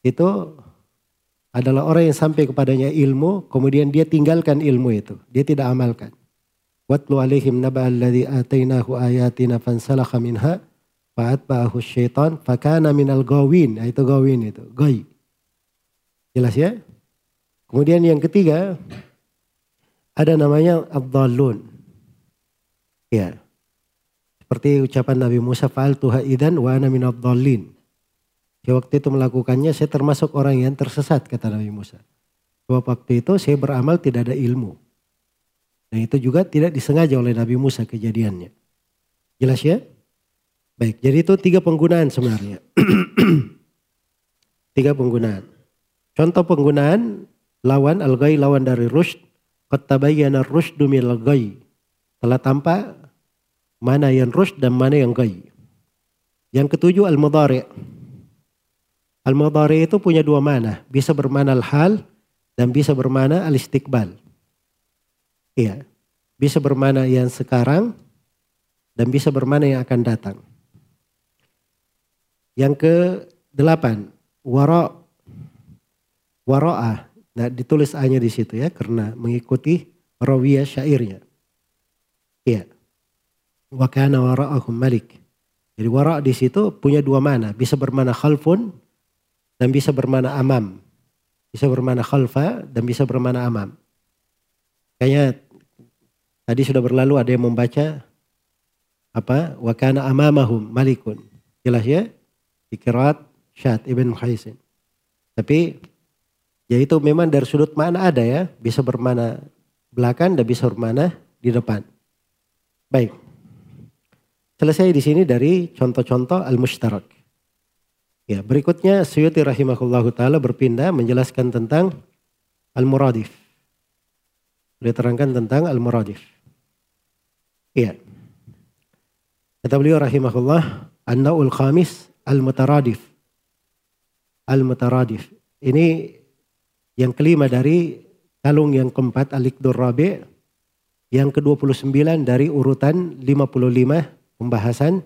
itu adalah orang yang sampai kepadanya ilmu, kemudian dia tinggalkan ilmu itu. Dia tidak amalkan. Watlu alaihim naba alladhi atainahu ayatina fansalakha minha fa'atba'ahu syaitan fakana minal gawin. Nah, itu gawin itu. Gai. Jelas ya? Kemudian yang ketiga ada namanya abdallun. Ya. Seperti ucapan Nabi Musa, fa'al tuha idan wa ana minad dhalin. waktu itu melakukannya, saya termasuk orang yang tersesat, kata Nabi Musa. Sebab waktu itu saya beramal tidak ada ilmu. Dan itu juga tidak disengaja oleh Nabi Musa kejadiannya. Jelas ya? Baik, jadi itu tiga penggunaan sebenarnya. <clears throat> tiga penggunaan. Contoh penggunaan lawan al-ghai lawan dari rushd. Qad tabayyana rushdu al ghai. Telah tampak Mana yang rush dan mana yang gai. Yang ketujuh al-mudhari. Al-mudhari itu punya dua mana. Bisa bermana al-hal dan bisa bermana al-istiqbal. Iya. Bisa bermana yang sekarang dan bisa bermana yang akan datang. Yang ke delapan, wara waro'ah. Nah, ditulis A-nya di situ ya karena mengikuti rawiyah syairnya. Iya. Wa kana wara'ahum malik. Jadi wara' di situ punya dua mana. Bisa bermana khalfun dan bisa bermana amam. Bisa bermana khalfa dan bisa bermana amam. Kayaknya tadi sudah berlalu ada yang membaca apa wakana amamahum malikun. Jelas ya? Ikirat Syad Ibn Muhaisin. Tapi ya itu memang dari sudut mana ada ya. Bisa bermana belakang dan bisa bermana di depan. Baik. Selesai di sini dari contoh-contoh al-mushtarak. Ya, berikutnya Suyuti rahimahullahu taala berpindah menjelaskan tentang al-muradif. Beliau terangkan tentang al-muradif. Iya. Kata beliau rahimahullah, an-naul khamis al-mutaradif. Al-mutaradif. Ini yang kelima dari kalung yang keempat al-iqdur rabi' yang ke-29 dari urutan 55 pembahasan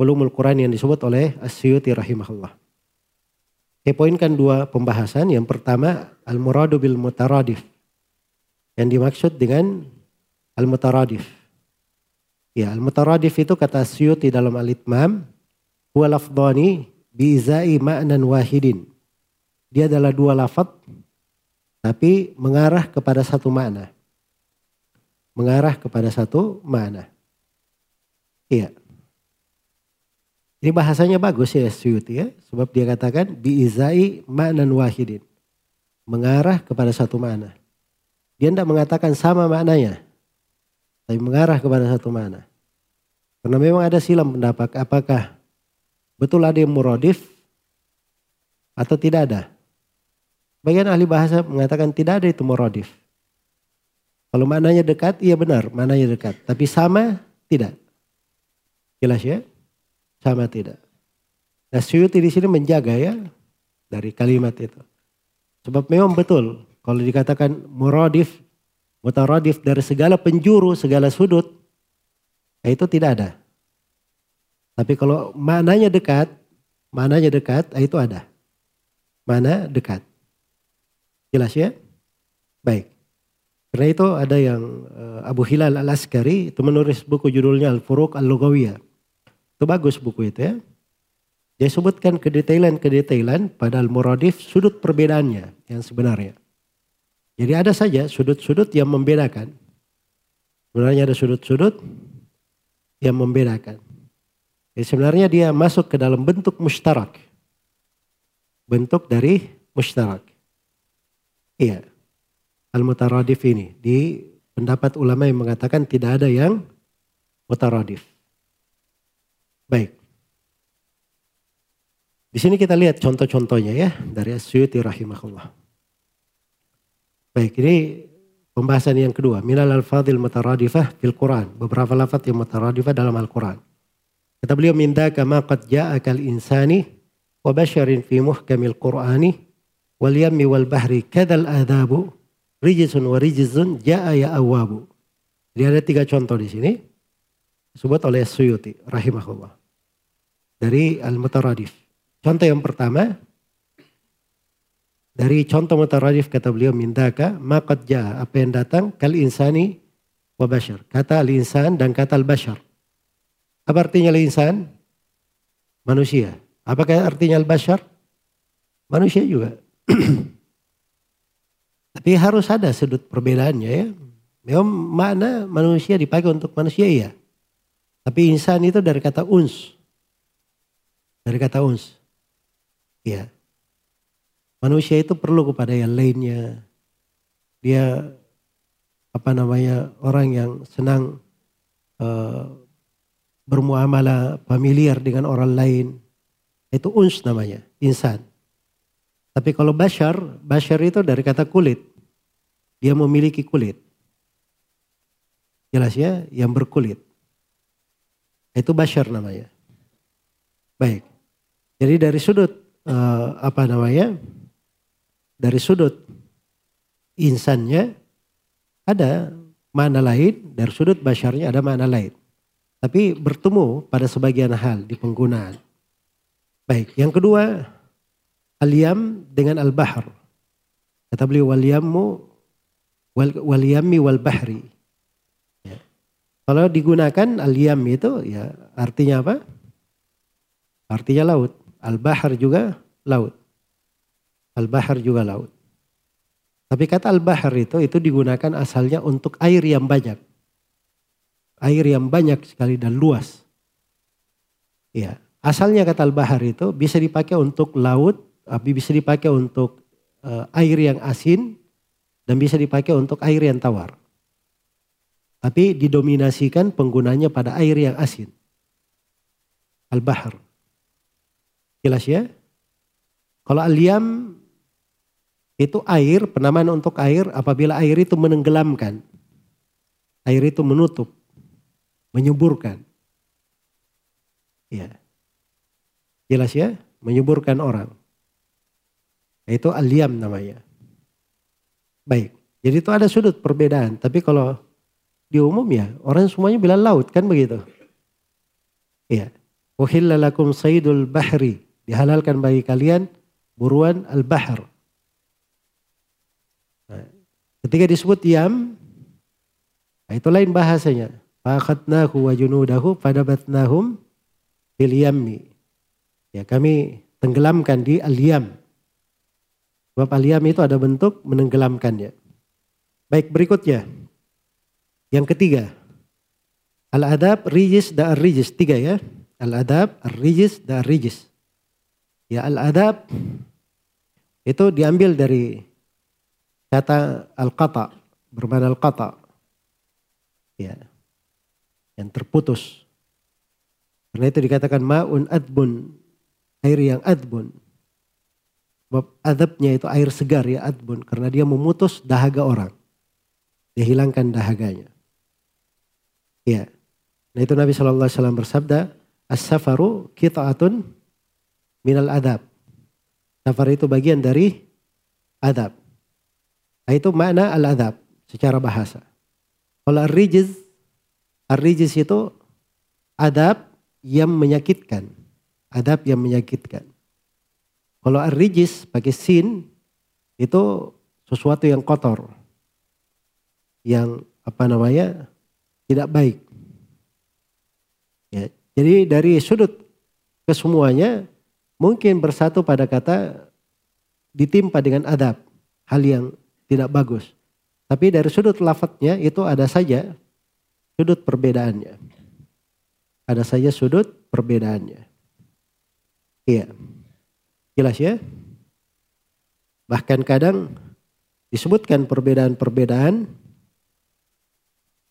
ulumul Quran yang disebut oleh Asyuti rahimahullah. Saya poinkan dua pembahasan. Yang pertama al-muradu bil mutaradif. Yang dimaksud dengan al-mutaradif. Ya, al-mutaradif itu kata Asyuti dalam al-itmam. Huwa lafdhani biizai ma'nan wahidin. Dia adalah dua lafad tapi mengarah kepada satu makna. Mengarah kepada satu makna. Iya. Ini bahasanya bagus ya Suyuti ya. Sebab dia katakan biizai ma'nan wahidin. Mengarah kepada satu makna. Dia tidak mengatakan sama maknanya. Tapi mengarah kepada satu makna. Karena memang ada silam pendapat apakah betul ada yang muradif atau tidak ada. Bagian ahli bahasa mengatakan tidak ada itu muradif. Kalau maknanya dekat, iya benar, maknanya dekat. Tapi sama, tidak. Jelas ya? Sama tidak. Nah Suyuti di sini menjaga ya dari kalimat itu. Sebab memang betul kalau dikatakan muradif, mutaradif dari segala penjuru, segala sudut, ya itu tidak ada. Tapi kalau maknanya dekat, maknanya dekat, ya itu ada. Mana dekat. Jelas ya? Baik. Karena itu ada yang eh, Abu Hilal al-Askari itu menulis buku judulnya Al-Furuq Al-Lugawiyah. Itu bagus buku itu ya. Dia sebutkan kedetailan-kedetailan pada al-muradif sudut perbedaannya yang sebenarnya. Jadi ada saja sudut-sudut yang membedakan. Sebenarnya ada sudut-sudut yang membedakan. Jadi sebenarnya dia masuk ke dalam bentuk mustarak. Bentuk dari mustarak. Iya. Al-mutaradif ini. Di pendapat ulama yang mengatakan tidak ada yang mutaradif. Baik. Di sini kita lihat contoh-contohnya ya dari Asyuti rahimahullah. Baik, ini pembahasan yang kedua. Minal al-fadil mutaradifah fil Quran. Beberapa lafaz yang mutaradifah dalam Al-Quran. Kata beliau minda kama qad ja'akal insani wa basyarin fi muhkamil Qur'ani wal yammi wal bahri kadal adabu rijizun wa rijizun ja'a ya awabu. Jadi ada tiga contoh di sini. Disebut oleh Suyuti rahimahullah dari al-mutaradif. Contoh yang pertama dari contoh mutaradif kata beliau mindaka maqad jaa apa yang datang kal insani wa bashar. Kata al-insan dan kata al-bashar. Apa artinya al-insan? Manusia. Apakah artinya al-bashar? Manusia juga. <clears throat> Tapi harus ada sudut perbedaannya ya. Memang mana manusia dipakai untuk manusia ya. Tapi insan itu dari kata uns. Dari kata uns. Ya. Manusia itu perlu kepada yang lainnya. Dia apa namanya orang yang senang uh, bermuamalah familiar dengan orang lain. Itu uns namanya, insan. Tapi kalau bashar, bashar itu dari kata kulit. Dia memiliki kulit. Jelas ya, yang berkulit. Itu bashar namanya. Baik. Jadi dari sudut uh, apa namanya? Dari sudut insannya ada mana lain, dari sudut basyarnya ada mana lain. Tapi bertemu pada sebagian hal di penggunaan. Baik, yang kedua al-yam dengan al-bahr. Kata beliau wal-yammu wal, wal bahri. Ya. Kalau digunakan al-yam itu ya artinya apa? Artinya laut. Al-bahar juga laut. Al-bahar juga laut. Tapi kata al-bahar itu itu digunakan asalnya untuk air yang banyak. air yang banyak sekali dan luas. Ya, asalnya kata al-bahar itu bisa dipakai untuk laut, tapi bisa dipakai untuk uh, air yang asin dan bisa dipakai untuk air yang tawar. Tapi didominasikan penggunanya pada air yang asin. Al-bahar. Jelas ya? Kalau al-yam itu air, penamaan untuk air apabila air itu menenggelamkan. Air itu menutup, menyuburkan. Ya. Jelas ya? Menyuburkan orang. Itu al-yam namanya. Baik. Jadi itu ada sudut perbedaan. Tapi kalau di umum ya orang semuanya bilang laut kan begitu. Iya. Uhilla lakum saydul bahri. Dihalalkan bagi kalian buruan al-bahr. Nah, ketika disebut yam, nah itu lain bahasanya. Fakhatnahu wa junudahu fadabatnahum fil yammi. Ya kami tenggelamkan di al-yam. Sebab al-yam itu ada bentuk menenggelamkannya. Baik berikutnya. Yang ketiga. Al-adab, rijis, dan rijis Tiga ya. Al-adab, rijis, dan rijis Ya al-adab itu diambil dari kata al-qata, bermana al-qata. Ya. Yang terputus. Karena itu dikatakan ma'un adbun, air yang adbun. Sebab adabnya itu air segar ya adbun, karena dia memutus dahaga orang. Dia hilangkan dahaganya. Ya. Nah itu Nabi SAW bersabda, As-safaru kita'atun minal adab. Safar itu bagian dari adab. Nah, itu makna al-adab secara bahasa. Kalau ar-rijiz, ar-rijiz itu adab yang menyakitkan. Adab yang menyakitkan. Kalau ar-rijiz pakai sin itu sesuatu yang kotor. Yang apa namanya tidak baik. Ya, jadi dari sudut kesemuanya mungkin bersatu pada kata ditimpa dengan adab. Hal yang tidak bagus. Tapi dari sudut lafadznya itu ada saja sudut perbedaannya. Ada saja sudut perbedaannya. Iya. Jelas ya? Bahkan kadang disebutkan perbedaan-perbedaan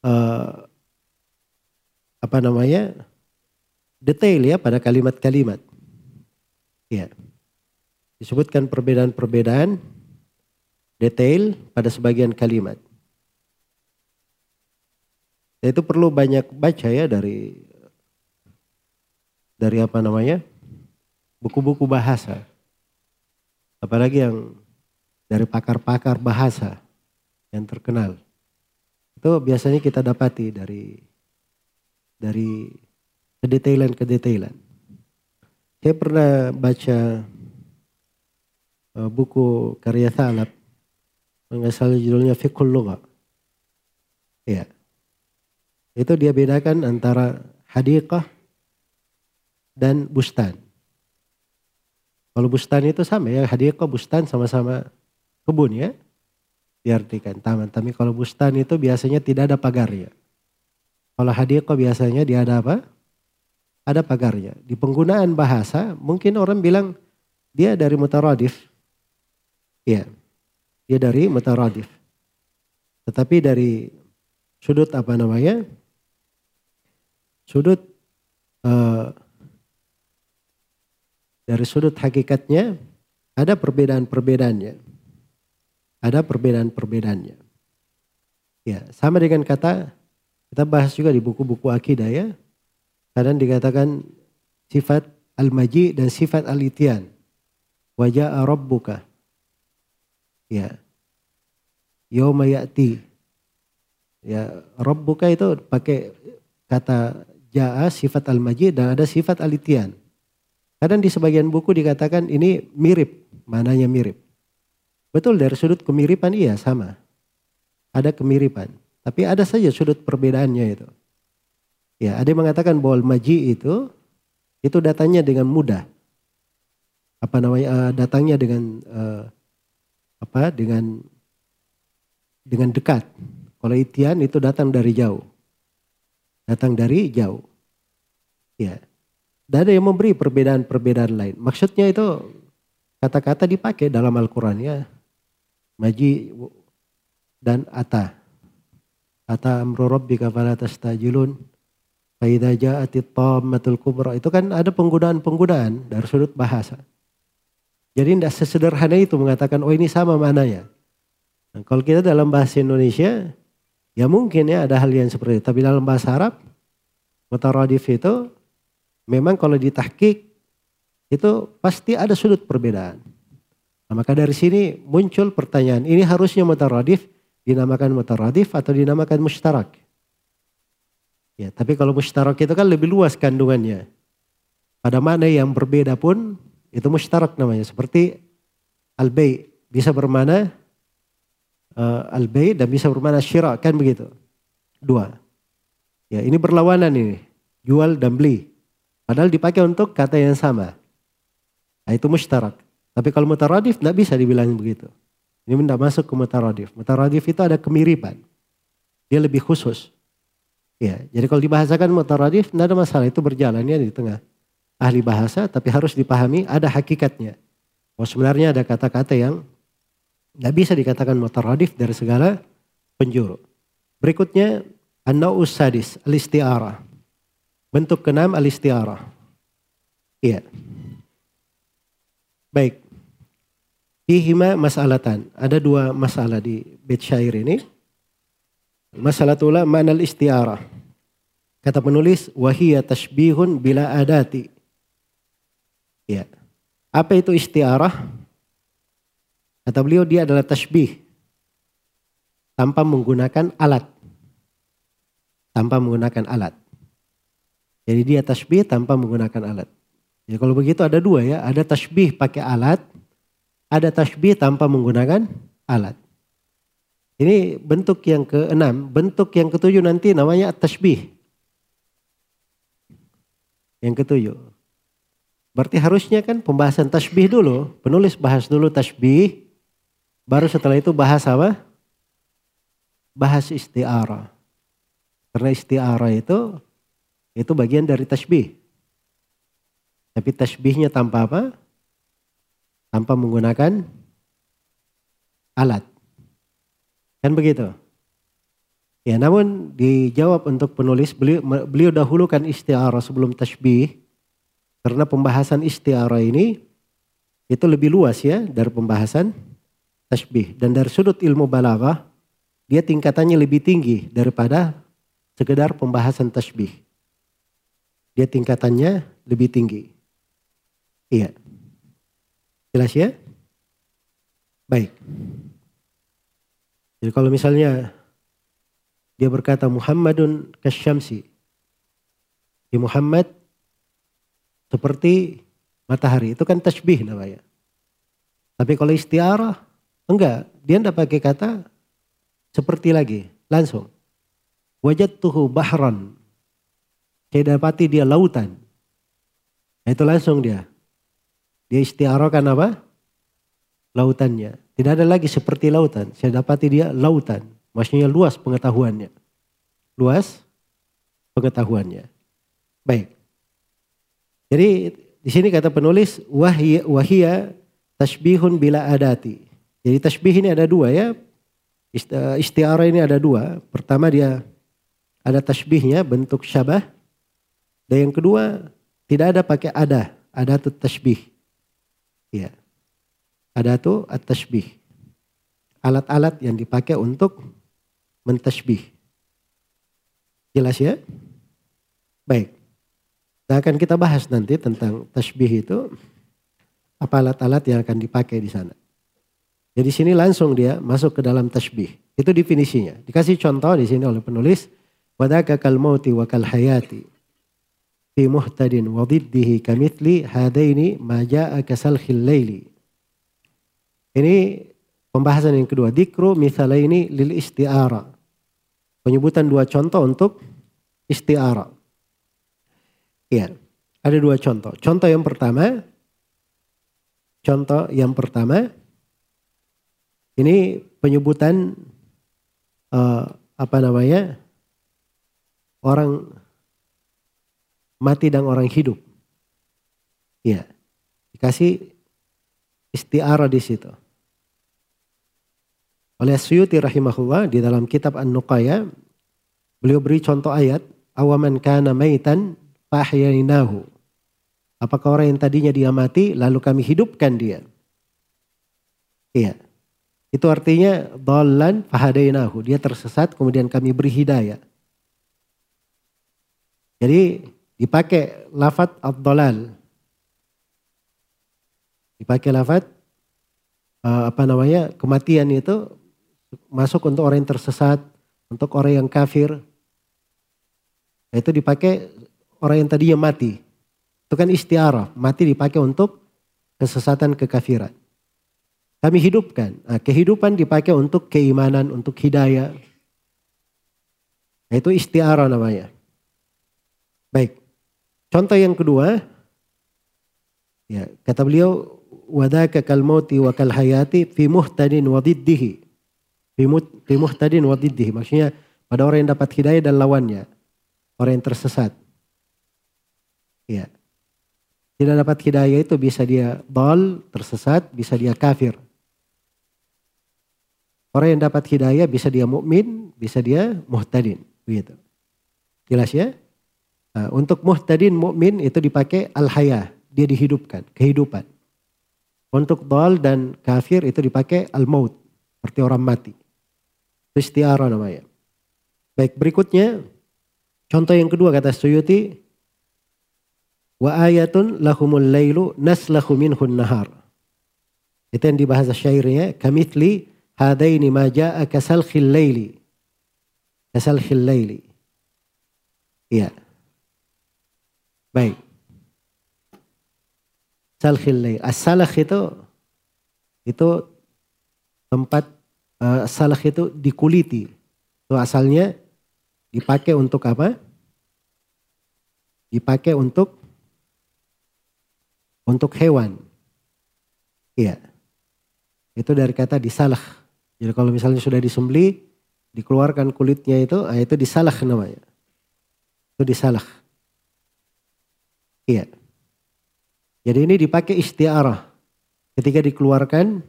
uh, apa namanya detail ya pada kalimat-kalimat. Ya. Disebutkan perbedaan-perbedaan detail pada sebagian kalimat. Itu perlu banyak baca ya dari dari apa namanya buku-buku bahasa. Apalagi yang dari pakar-pakar bahasa yang terkenal. Itu biasanya kita dapati dari dari kedetailan-kedetailan. Saya pernah baca uh, buku karya Thalab Enggak salah judulnya Fiqhul Lugha. Ya. Itu dia bedakan antara hadiqah dan bustan. Kalau bustan itu sama ya, hadiqah bustan sama-sama kebun ya. Diartikan taman. Tapi kalau bustan itu biasanya tidak ada pagarnya. Kalau hadiqah biasanya dia ada apa? Ada pagarnya. Di penggunaan bahasa mungkin orang bilang dia dari mutaradif. Ya, dia dari mutaradif. Tetapi dari sudut apa namanya? Sudut uh, dari sudut hakikatnya ada perbedaan-perbedaannya. Ada perbedaan-perbedaannya. Ya, sama dengan kata kita bahas juga di buku-buku akidah ya. Kadang dikatakan sifat al-maji dan sifat al-itian. Wajah rabbuka. Ya. Yawma ya'ti. Ya, Rabbuka itu pakai kata ja'a sifat al-majid dan ada sifat al-itian. Kadang di sebagian buku dikatakan ini mirip, mananya mirip. Betul dari sudut kemiripan iya sama. Ada kemiripan. Tapi ada saja sudut perbedaannya itu. Ya, ada yang mengatakan bahwa maji itu itu datangnya dengan mudah. Apa namanya? Uh, datangnya dengan uh, apa dengan dengan dekat. Kalau itian itu datang dari jauh. datang dari jauh. Ya. Dan ada yang memberi perbedaan-perbedaan lain. Maksudnya itu kata-kata dipakai dalam Al-Quran ya. Maji dan ata. Ata amru rabbika fala tastajilun. Faidha ja'atit tammatul kubra. Itu kan ada penggunaan-penggunaan dari sudut bahasa. Jadi tidak sesederhana itu mengatakan oh ini sama mananya. Nah, kalau kita dalam bahasa Indonesia ya mungkin ya ada hal yang seperti itu. Tapi dalam bahasa Arab mutaradif itu memang kalau ditahkik itu pasti ada sudut perbedaan. Nah, maka dari sini muncul pertanyaan, ini harusnya mutaradif dinamakan mutaradif atau dinamakan mustarak. Ya, tapi kalau mustarak itu kan lebih luas kandungannya. Pada mana yang berbeda pun itu mustarak namanya. Seperti al-bay bisa bermana uh, al-bay dan bisa bermana syira kan begitu. Dua. Ya, ini berlawanan ini. Jual dan beli. Padahal dipakai untuk kata yang sama. Nah, itu mustarak. Tapi kalau mutaradif tidak bisa dibilang begitu. Ini tidak masuk ke mutaradif. Mutaradif itu ada kemiripan. Dia lebih khusus. Ya, jadi kalau dibahasakan mutaradif tidak ada masalah itu berjalannya di tengah ahli bahasa tapi harus dipahami ada hakikatnya. Oh sebenarnya ada kata-kata yang tidak bisa dikatakan mutaradif dari segala penjuru. Berikutnya an-nau'us sadis al-isti'arah. Bentuk keenam al-isti'arah. Iya. Baik. Fihima masalatan. Ada dua masalah di bait syair ini. Masalah tula ma'nal istiarah. Kata penulis, wahiyya tashbihun bila adati. Ya. Apa itu istiarah? Kata beliau dia adalah tashbih. Tanpa menggunakan alat. Tanpa menggunakan alat. Jadi dia tashbih tanpa menggunakan alat. Jadi kalau begitu ada dua ya. Ada tashbih pakai alat ada tasbih tanpa menggunakan alat. Ini bentuk yang keenam. Bentuk yang ketujuh nanti namanya tasbih. Yang ketujuh. Berarti harusnya kan pembahasan tasbih dulu. Penulis bahas dulu tasbih. Baru setelah itu bahas apa? Bahas istiara. Karena istiara itu itu bagian dari tasbih. Tapi tasbihnya tanpa apa? tanpa menggunakan alat. Kan begitu? Ya, namun dijawab untuk penulis beliau, beliau dahulukan istiarah sebelum tasbih karena pembahasan istiarah ini itu lebih luas ya dari pembahasan tasbih dan dari sudut ilmu balaghah dia tingkatannya lebih tinggi daripada sekedar pembahasan tasbih. Dia tingkatannya lebih tinggi. Iya. Jelas ya? Baik. Jadi kalau misalnya dia berkata Muhammadun kasyamsi. Di Muhammad seperti matahari. Itu kan tasbih namanya. Tapi kalau istiarah, enggak. Dia tidak pakai kata seperti lagi. Langsung. tuhu bahran. Saya dapati dia lautan. Nah, itu langsung dia. Dia istiarahkan apa? Lautannya. Tidak ada lagi seperti lautan. Saya dapati dia lautan. Maksudnya luas pengetahuannya. Luas pengetahuannya. Baik. Jadi di sini kata penulis wahia, tasbihun bila adati. Jadi tasbih ini ada dua ya. Istiarah ini ada dua. Pertama dia ada tasbihnya bentuk syabah. Dan yang kedua tidak ada pakai ada. Ada tasbih. Ya. Ada tuh at-tashbih. Alat-alat yang dipakai untuk mentashbih. Jelas ya? Baik. Nah akan kita bahas nanti tentang tashbih itu apa alat-alat yang akan dipakai di sana. Jadi sini langsung dia masuk ke dalam tashbih. Itu definisinya. Dikasih contoh di sini oleh penulis. Wadaka kal mauti wa kal hayati fi muhtadin wa diddihi kamithli hadaini ma jaa kasalkhil laili. Ini pembahasan yang kedua. Dikru ini lil istiara. Penyebutan dua contoh untuk istiara. Ya, ada dua contoh. Contoh yang pertama, contoh yang pertama, ini penyebutan uh, apa namanya orang mati dan orang hidup. Iya. Dikasih istiara di situ. Oleh Suyuti rahimahullah di dalam kitab An-Nuqaya beliau beri contoh ayat awaman kana maitan fahyainahu. Apakah orang yang tadinya dia mati lalu kami hidupkan dia? Iya. Itu artinya dhalan fahadainahu. Dia tersesat kemudian kami beri hidayah. Jadi dipakai lafat ad-dhalal. Dipakai lafat uh, apa namanya kematian itu masuk untuk orang yang tersesat, untuk orang yang kafir. Itu dipakai orang yang tadinya mati. Itu kan istiarah, mati dipakai untuk kesesatan kekafiran. Kami hidupkan. Nah, kehidupan dipakai untuk keimanan, untuk hidayah. Nah, itu istiarah namanya. Baik. Contoh yang kedua, ya kata beliau wadaka kal mauti wa kal hayati fi muhtadin wa diddihi. Fi muhtadin wa diddihi. Maksudnya pada orang yang dapat hidayah dan lawannya. Orang yang tersesat. Ya. Tidak dapat hidayah itu bisa dia dal, tersesat, bisa dia kafir. Orang yang dapat hidayah bisa dia mukmin, bisa dia muhtadin, begitu. Jelas ya? Nah, untuk muhtadin mukmin itu dipakai al-haya, dia dihidupkan, kehidupan. Untuk dal dan kafir itu dipakai al-maut, seperti orang mati. Istiara namanya. Baik, berikutnya contoh yang kedua kata Suyuti wa ayatun lahumul lailu naslahu minhun nahar. Itu yang dibahas syairnya, kamithli hadaini ma jaa kasalkhil laili. Kasalkhil laili. Iya. Baik. Salkhil As-salakh itu itu tempat uh, itu dikuliti. Itu asalnya dipakai untuk apa? Dipakai untuk untuk hewan. Iya. Itu dari kata disalah. Jadi kalau misalnya sudah disembeli, dikeluarkan kulitnya itu, ah, itu disalah namanya. Itu disalah. Iya. Jadi ini dipakai istiarah. Ketika dikeluarkan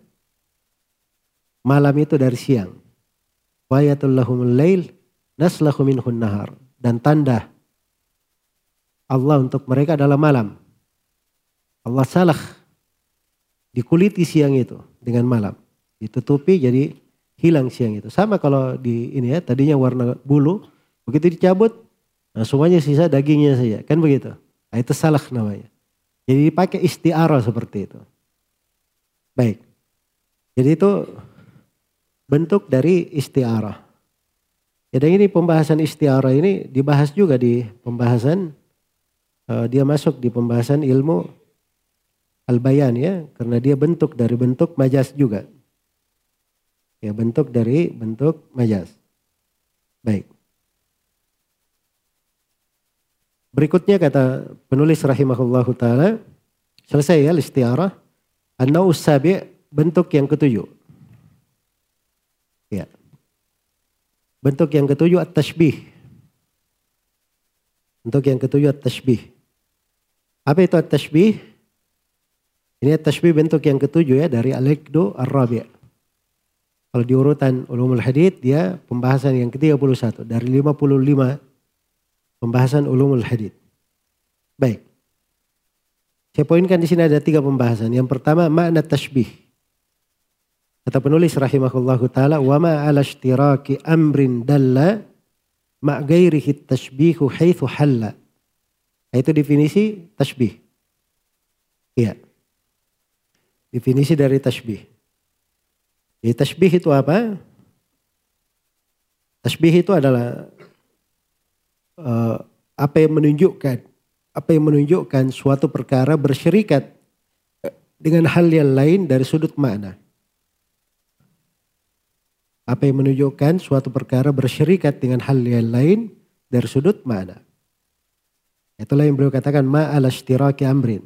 malam itu dari siang. Wayatul lahumul lail naslahu minhun nahar. Dan tanda Allah untuk mereka adalah malam. Allah salah dikuliti siang itu dengan malam. Ditutupi jadi hilang siang itu. Sama kalau di ini ya tadinya warna bulu. Begitu dicabut nah semuanya sisa dagingnya saja. Kan begitu. Nah, itu salah namanya. Jadi dipakai istiara seperti itu. Baik. Jadi itu bentuk dari istiara. Jadi ini pembahasan istiara ini dibahas juga di pembahasan uh, dia masuk di pembahasan ilmu al-bayan ya karena dia bentuk dari bentuk majas juga. Ya bentuk dari bentuk majas. Baik. Berikutnya kata penulis rahimahullahu taala, selesai ya istiarah. An-naus sabi bentuk yang ketujuh. Ya. Bentuk yang ketujuh at-tashbih. Bentuk yang ketujuh at-tashbih. Apa itu at-tashbih? Ini at-tashbih bentuk yang ketujuh ya dari al-iqdu ar-rabi'. Kalau di urutan ulumul hadith dia pembahasan yang ke-31 dari 55 Pembahasan ulumul hadith. Baik. Saya poinkan di sini ada tiga pembahasan. Yang pertama makna tashbih. Kata penulis rahimahullahu taala wa ma ala ishtiraki amrin dalla ma ghairihi tashbihu haitsu halla. Itu definisi tashbih. Iya. Definisi dari tashbih. Jadi tashbih itu apa? Tashbih itu adalah uh, apa yang menunjukkan apa yang menunjukkan suatu perkara bersyirikat dengan hal yang lain dari sudut makna. Apa yang menunjukkan suatu perkara bersyirikat dengan hal yang lain dari sudut makna. Itulah yang beliau katakan ma'ala ishtiraki amrin.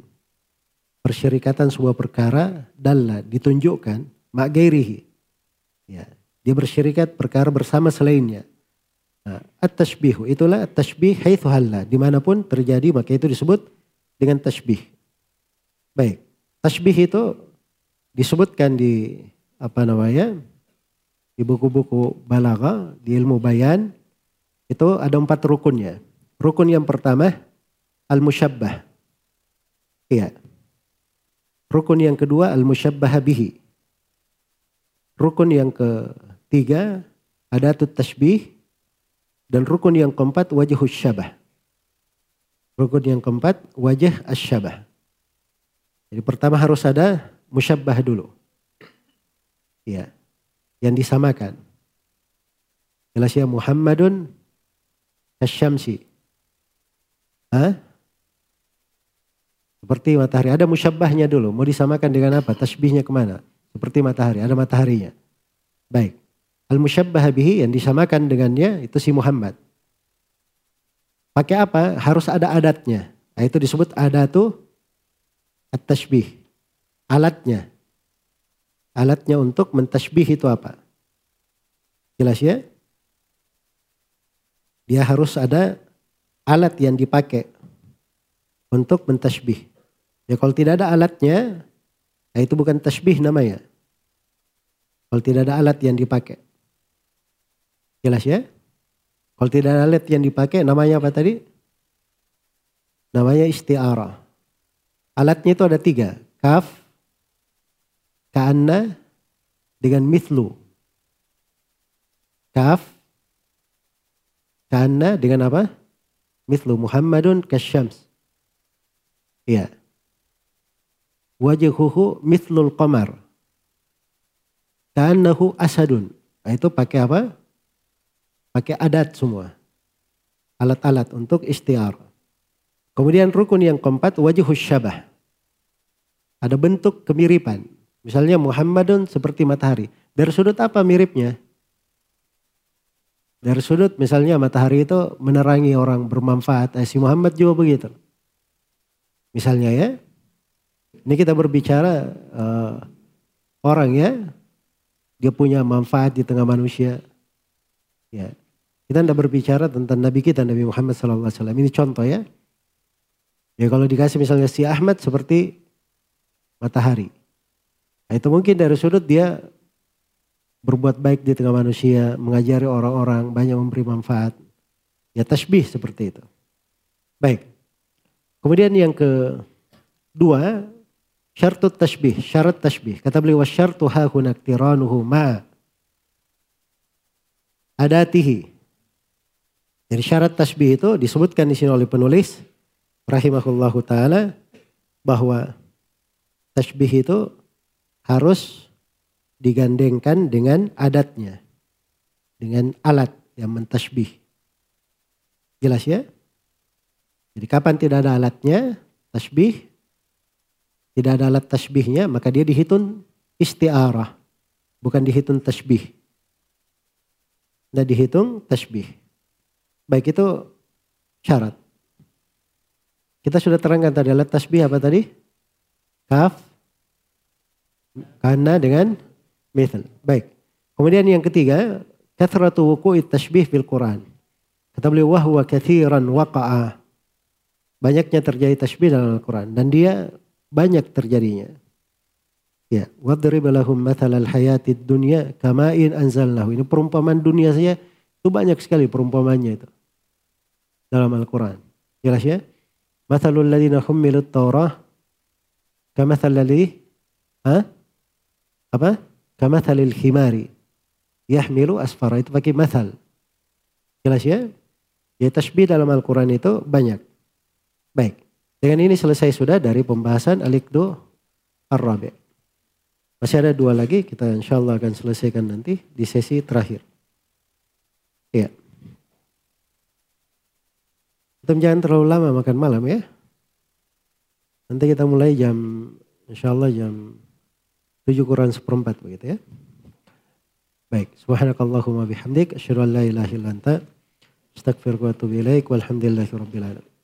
Persyirikatan sebuah perkara dalla ditunjukkan ma'gairihi. Ya, dia bersyirikat perkara bersama selainnya. At-tashbihu itulah at-tashbih haitsu halla. Di mana pun terjadi maka itu disebut dengan tashbih. Baik, tashbih itu disebutkan di apa namanya di buku-buku balaga, di ilmu bayan itu ada empat rukunnya. Rukun yang pertama al-musyabbah. Iya. Rukun yang kedua al-musyabbah bihi. Rukun yang ketiga ada tashbih dan rukun yang keempat wajah syabah. Rukun yang keempat wajah asyabah. Jadi pertama harus ada musyabbah dulu. Ya. Yang disamakan. Jelas ya Muhammadun kasyamsi. Hah? Seperti matahari. Ada musyabbahnya dulu. Mau disamakan dengan apa? Tasbihnya ke mana? Seperti matahari. Ada mataharinya. Baik. Al-musyabbah bihi yang disamakan dengannya itu si Muhammad. Pakai apa? Harus ada adatnya. Nah, itu disebut adatu at-tashbih. Alatnya. Alatnya untuk mentasbih itu apa? Jelas ya? Dia harus ada alat yang dipakai untuk mentasbih. Ya kalau tidak ada alatnya, nah itu bukan tasbih namanya. Kalau tidak ada alat yang dipakai. Jelas ya? Kalau tidak ada alat yang dipakai namanya apa tadi? Namanya isti'arah. Alatnya itu ada tiga. Kaf, ka'anna, dengan mithlu. Kaf, ka'anna dengan apa? Mithlu Muhammadun kasyams. Iya. Wajahuhu mithlul qamar. Ka'annahu asadun. Nah, itu pakai apa? Pakai adat semua. Alat-alat untuk istiar. Kemudian rukun yang keempat wajah syabah. Ada bentuk kemiripan. Misalnya Muhammadun seperti matahari. Dari sudut apa miripnya? Dari sudut misalnya matahari itu menerangi orang bermanfaat. Eh, si Muhammad juga begitu. Misalnya ya. Ini kita berbicara uh, orang ya. Dia punya manfaat di tengah manusia. Ya. Kita tidak berbicara tentang Nabi kita, Nabi Muhammad SAW. Ini contoh ya. Ya kalau dikasih misalnya si Ahmad seperti matahari. Nah, itu mungkin dari sudut dia berbuat baik di tengah manusia, mengajari orang-orang, banyak memberi manfaat. Ya tasbih seperti itu. Baik. Kemudian yang kedua, syartut tasbih, syarat tasbih. Kata beliau, wasyartu hahuna tiranuhu ma adatihi. Jadi syarat tasbih itu disebutkan di sini oleh penulis rahimahullahu taala bahwa tasbih itu harus digandengkan dengan adatnya. Dengan alat yang mentasbih. Jelas ya? Jadi kapan tidak ada alatnya, tasbih, tidak ada alat tasbihnya, maka dia dihitung istiarah. Bukan dihitung tasbih. Tidak dihitung tasbih. Baik itu syarat. Kita sudah terangkan tadi alat tasbih apa tadi? Kaf. Karena dengan mithal. Baik. Kemudian yang ketiga, kathratu wuku'i tasbih fil Quran. Kata beliau wahwa kathiran waqa'a. Banyaknya terjadi tasbih dalam Al-Quran. Dan dia banyak terjadinya. Ya, wadrib lahum mathalal hayatid dunya kama'in anzalnahu. Ini perumpamaan dunia saja itu banyak sekali perumpamannya itu dalam Al-Quran. Jelas ya? Mathalul ladina hummilut Taurah kamathal ladhi ha? Apa? Kamathalil khimari yahmilu asfara. Itu pakai mathal. Jelas ya? Ya tasbih dalam Al-Quran itu banyak. Baik. Dengan ini selesai sudah dari pembahasan Al-Iqdu Ar-Rabi. Masih ada dua lagi, kita insya Allah akan selesaikan nanti di sesi terakhir. Iya. Kita jangan terlalu lama makan malam ya. Nanti kita mulai jam, insya Allah jam 7 kurang seperempat begitu ya. Baik, subhanakallahumma bihamdik, asyhadu an la ilaha illa walhamdulillahi.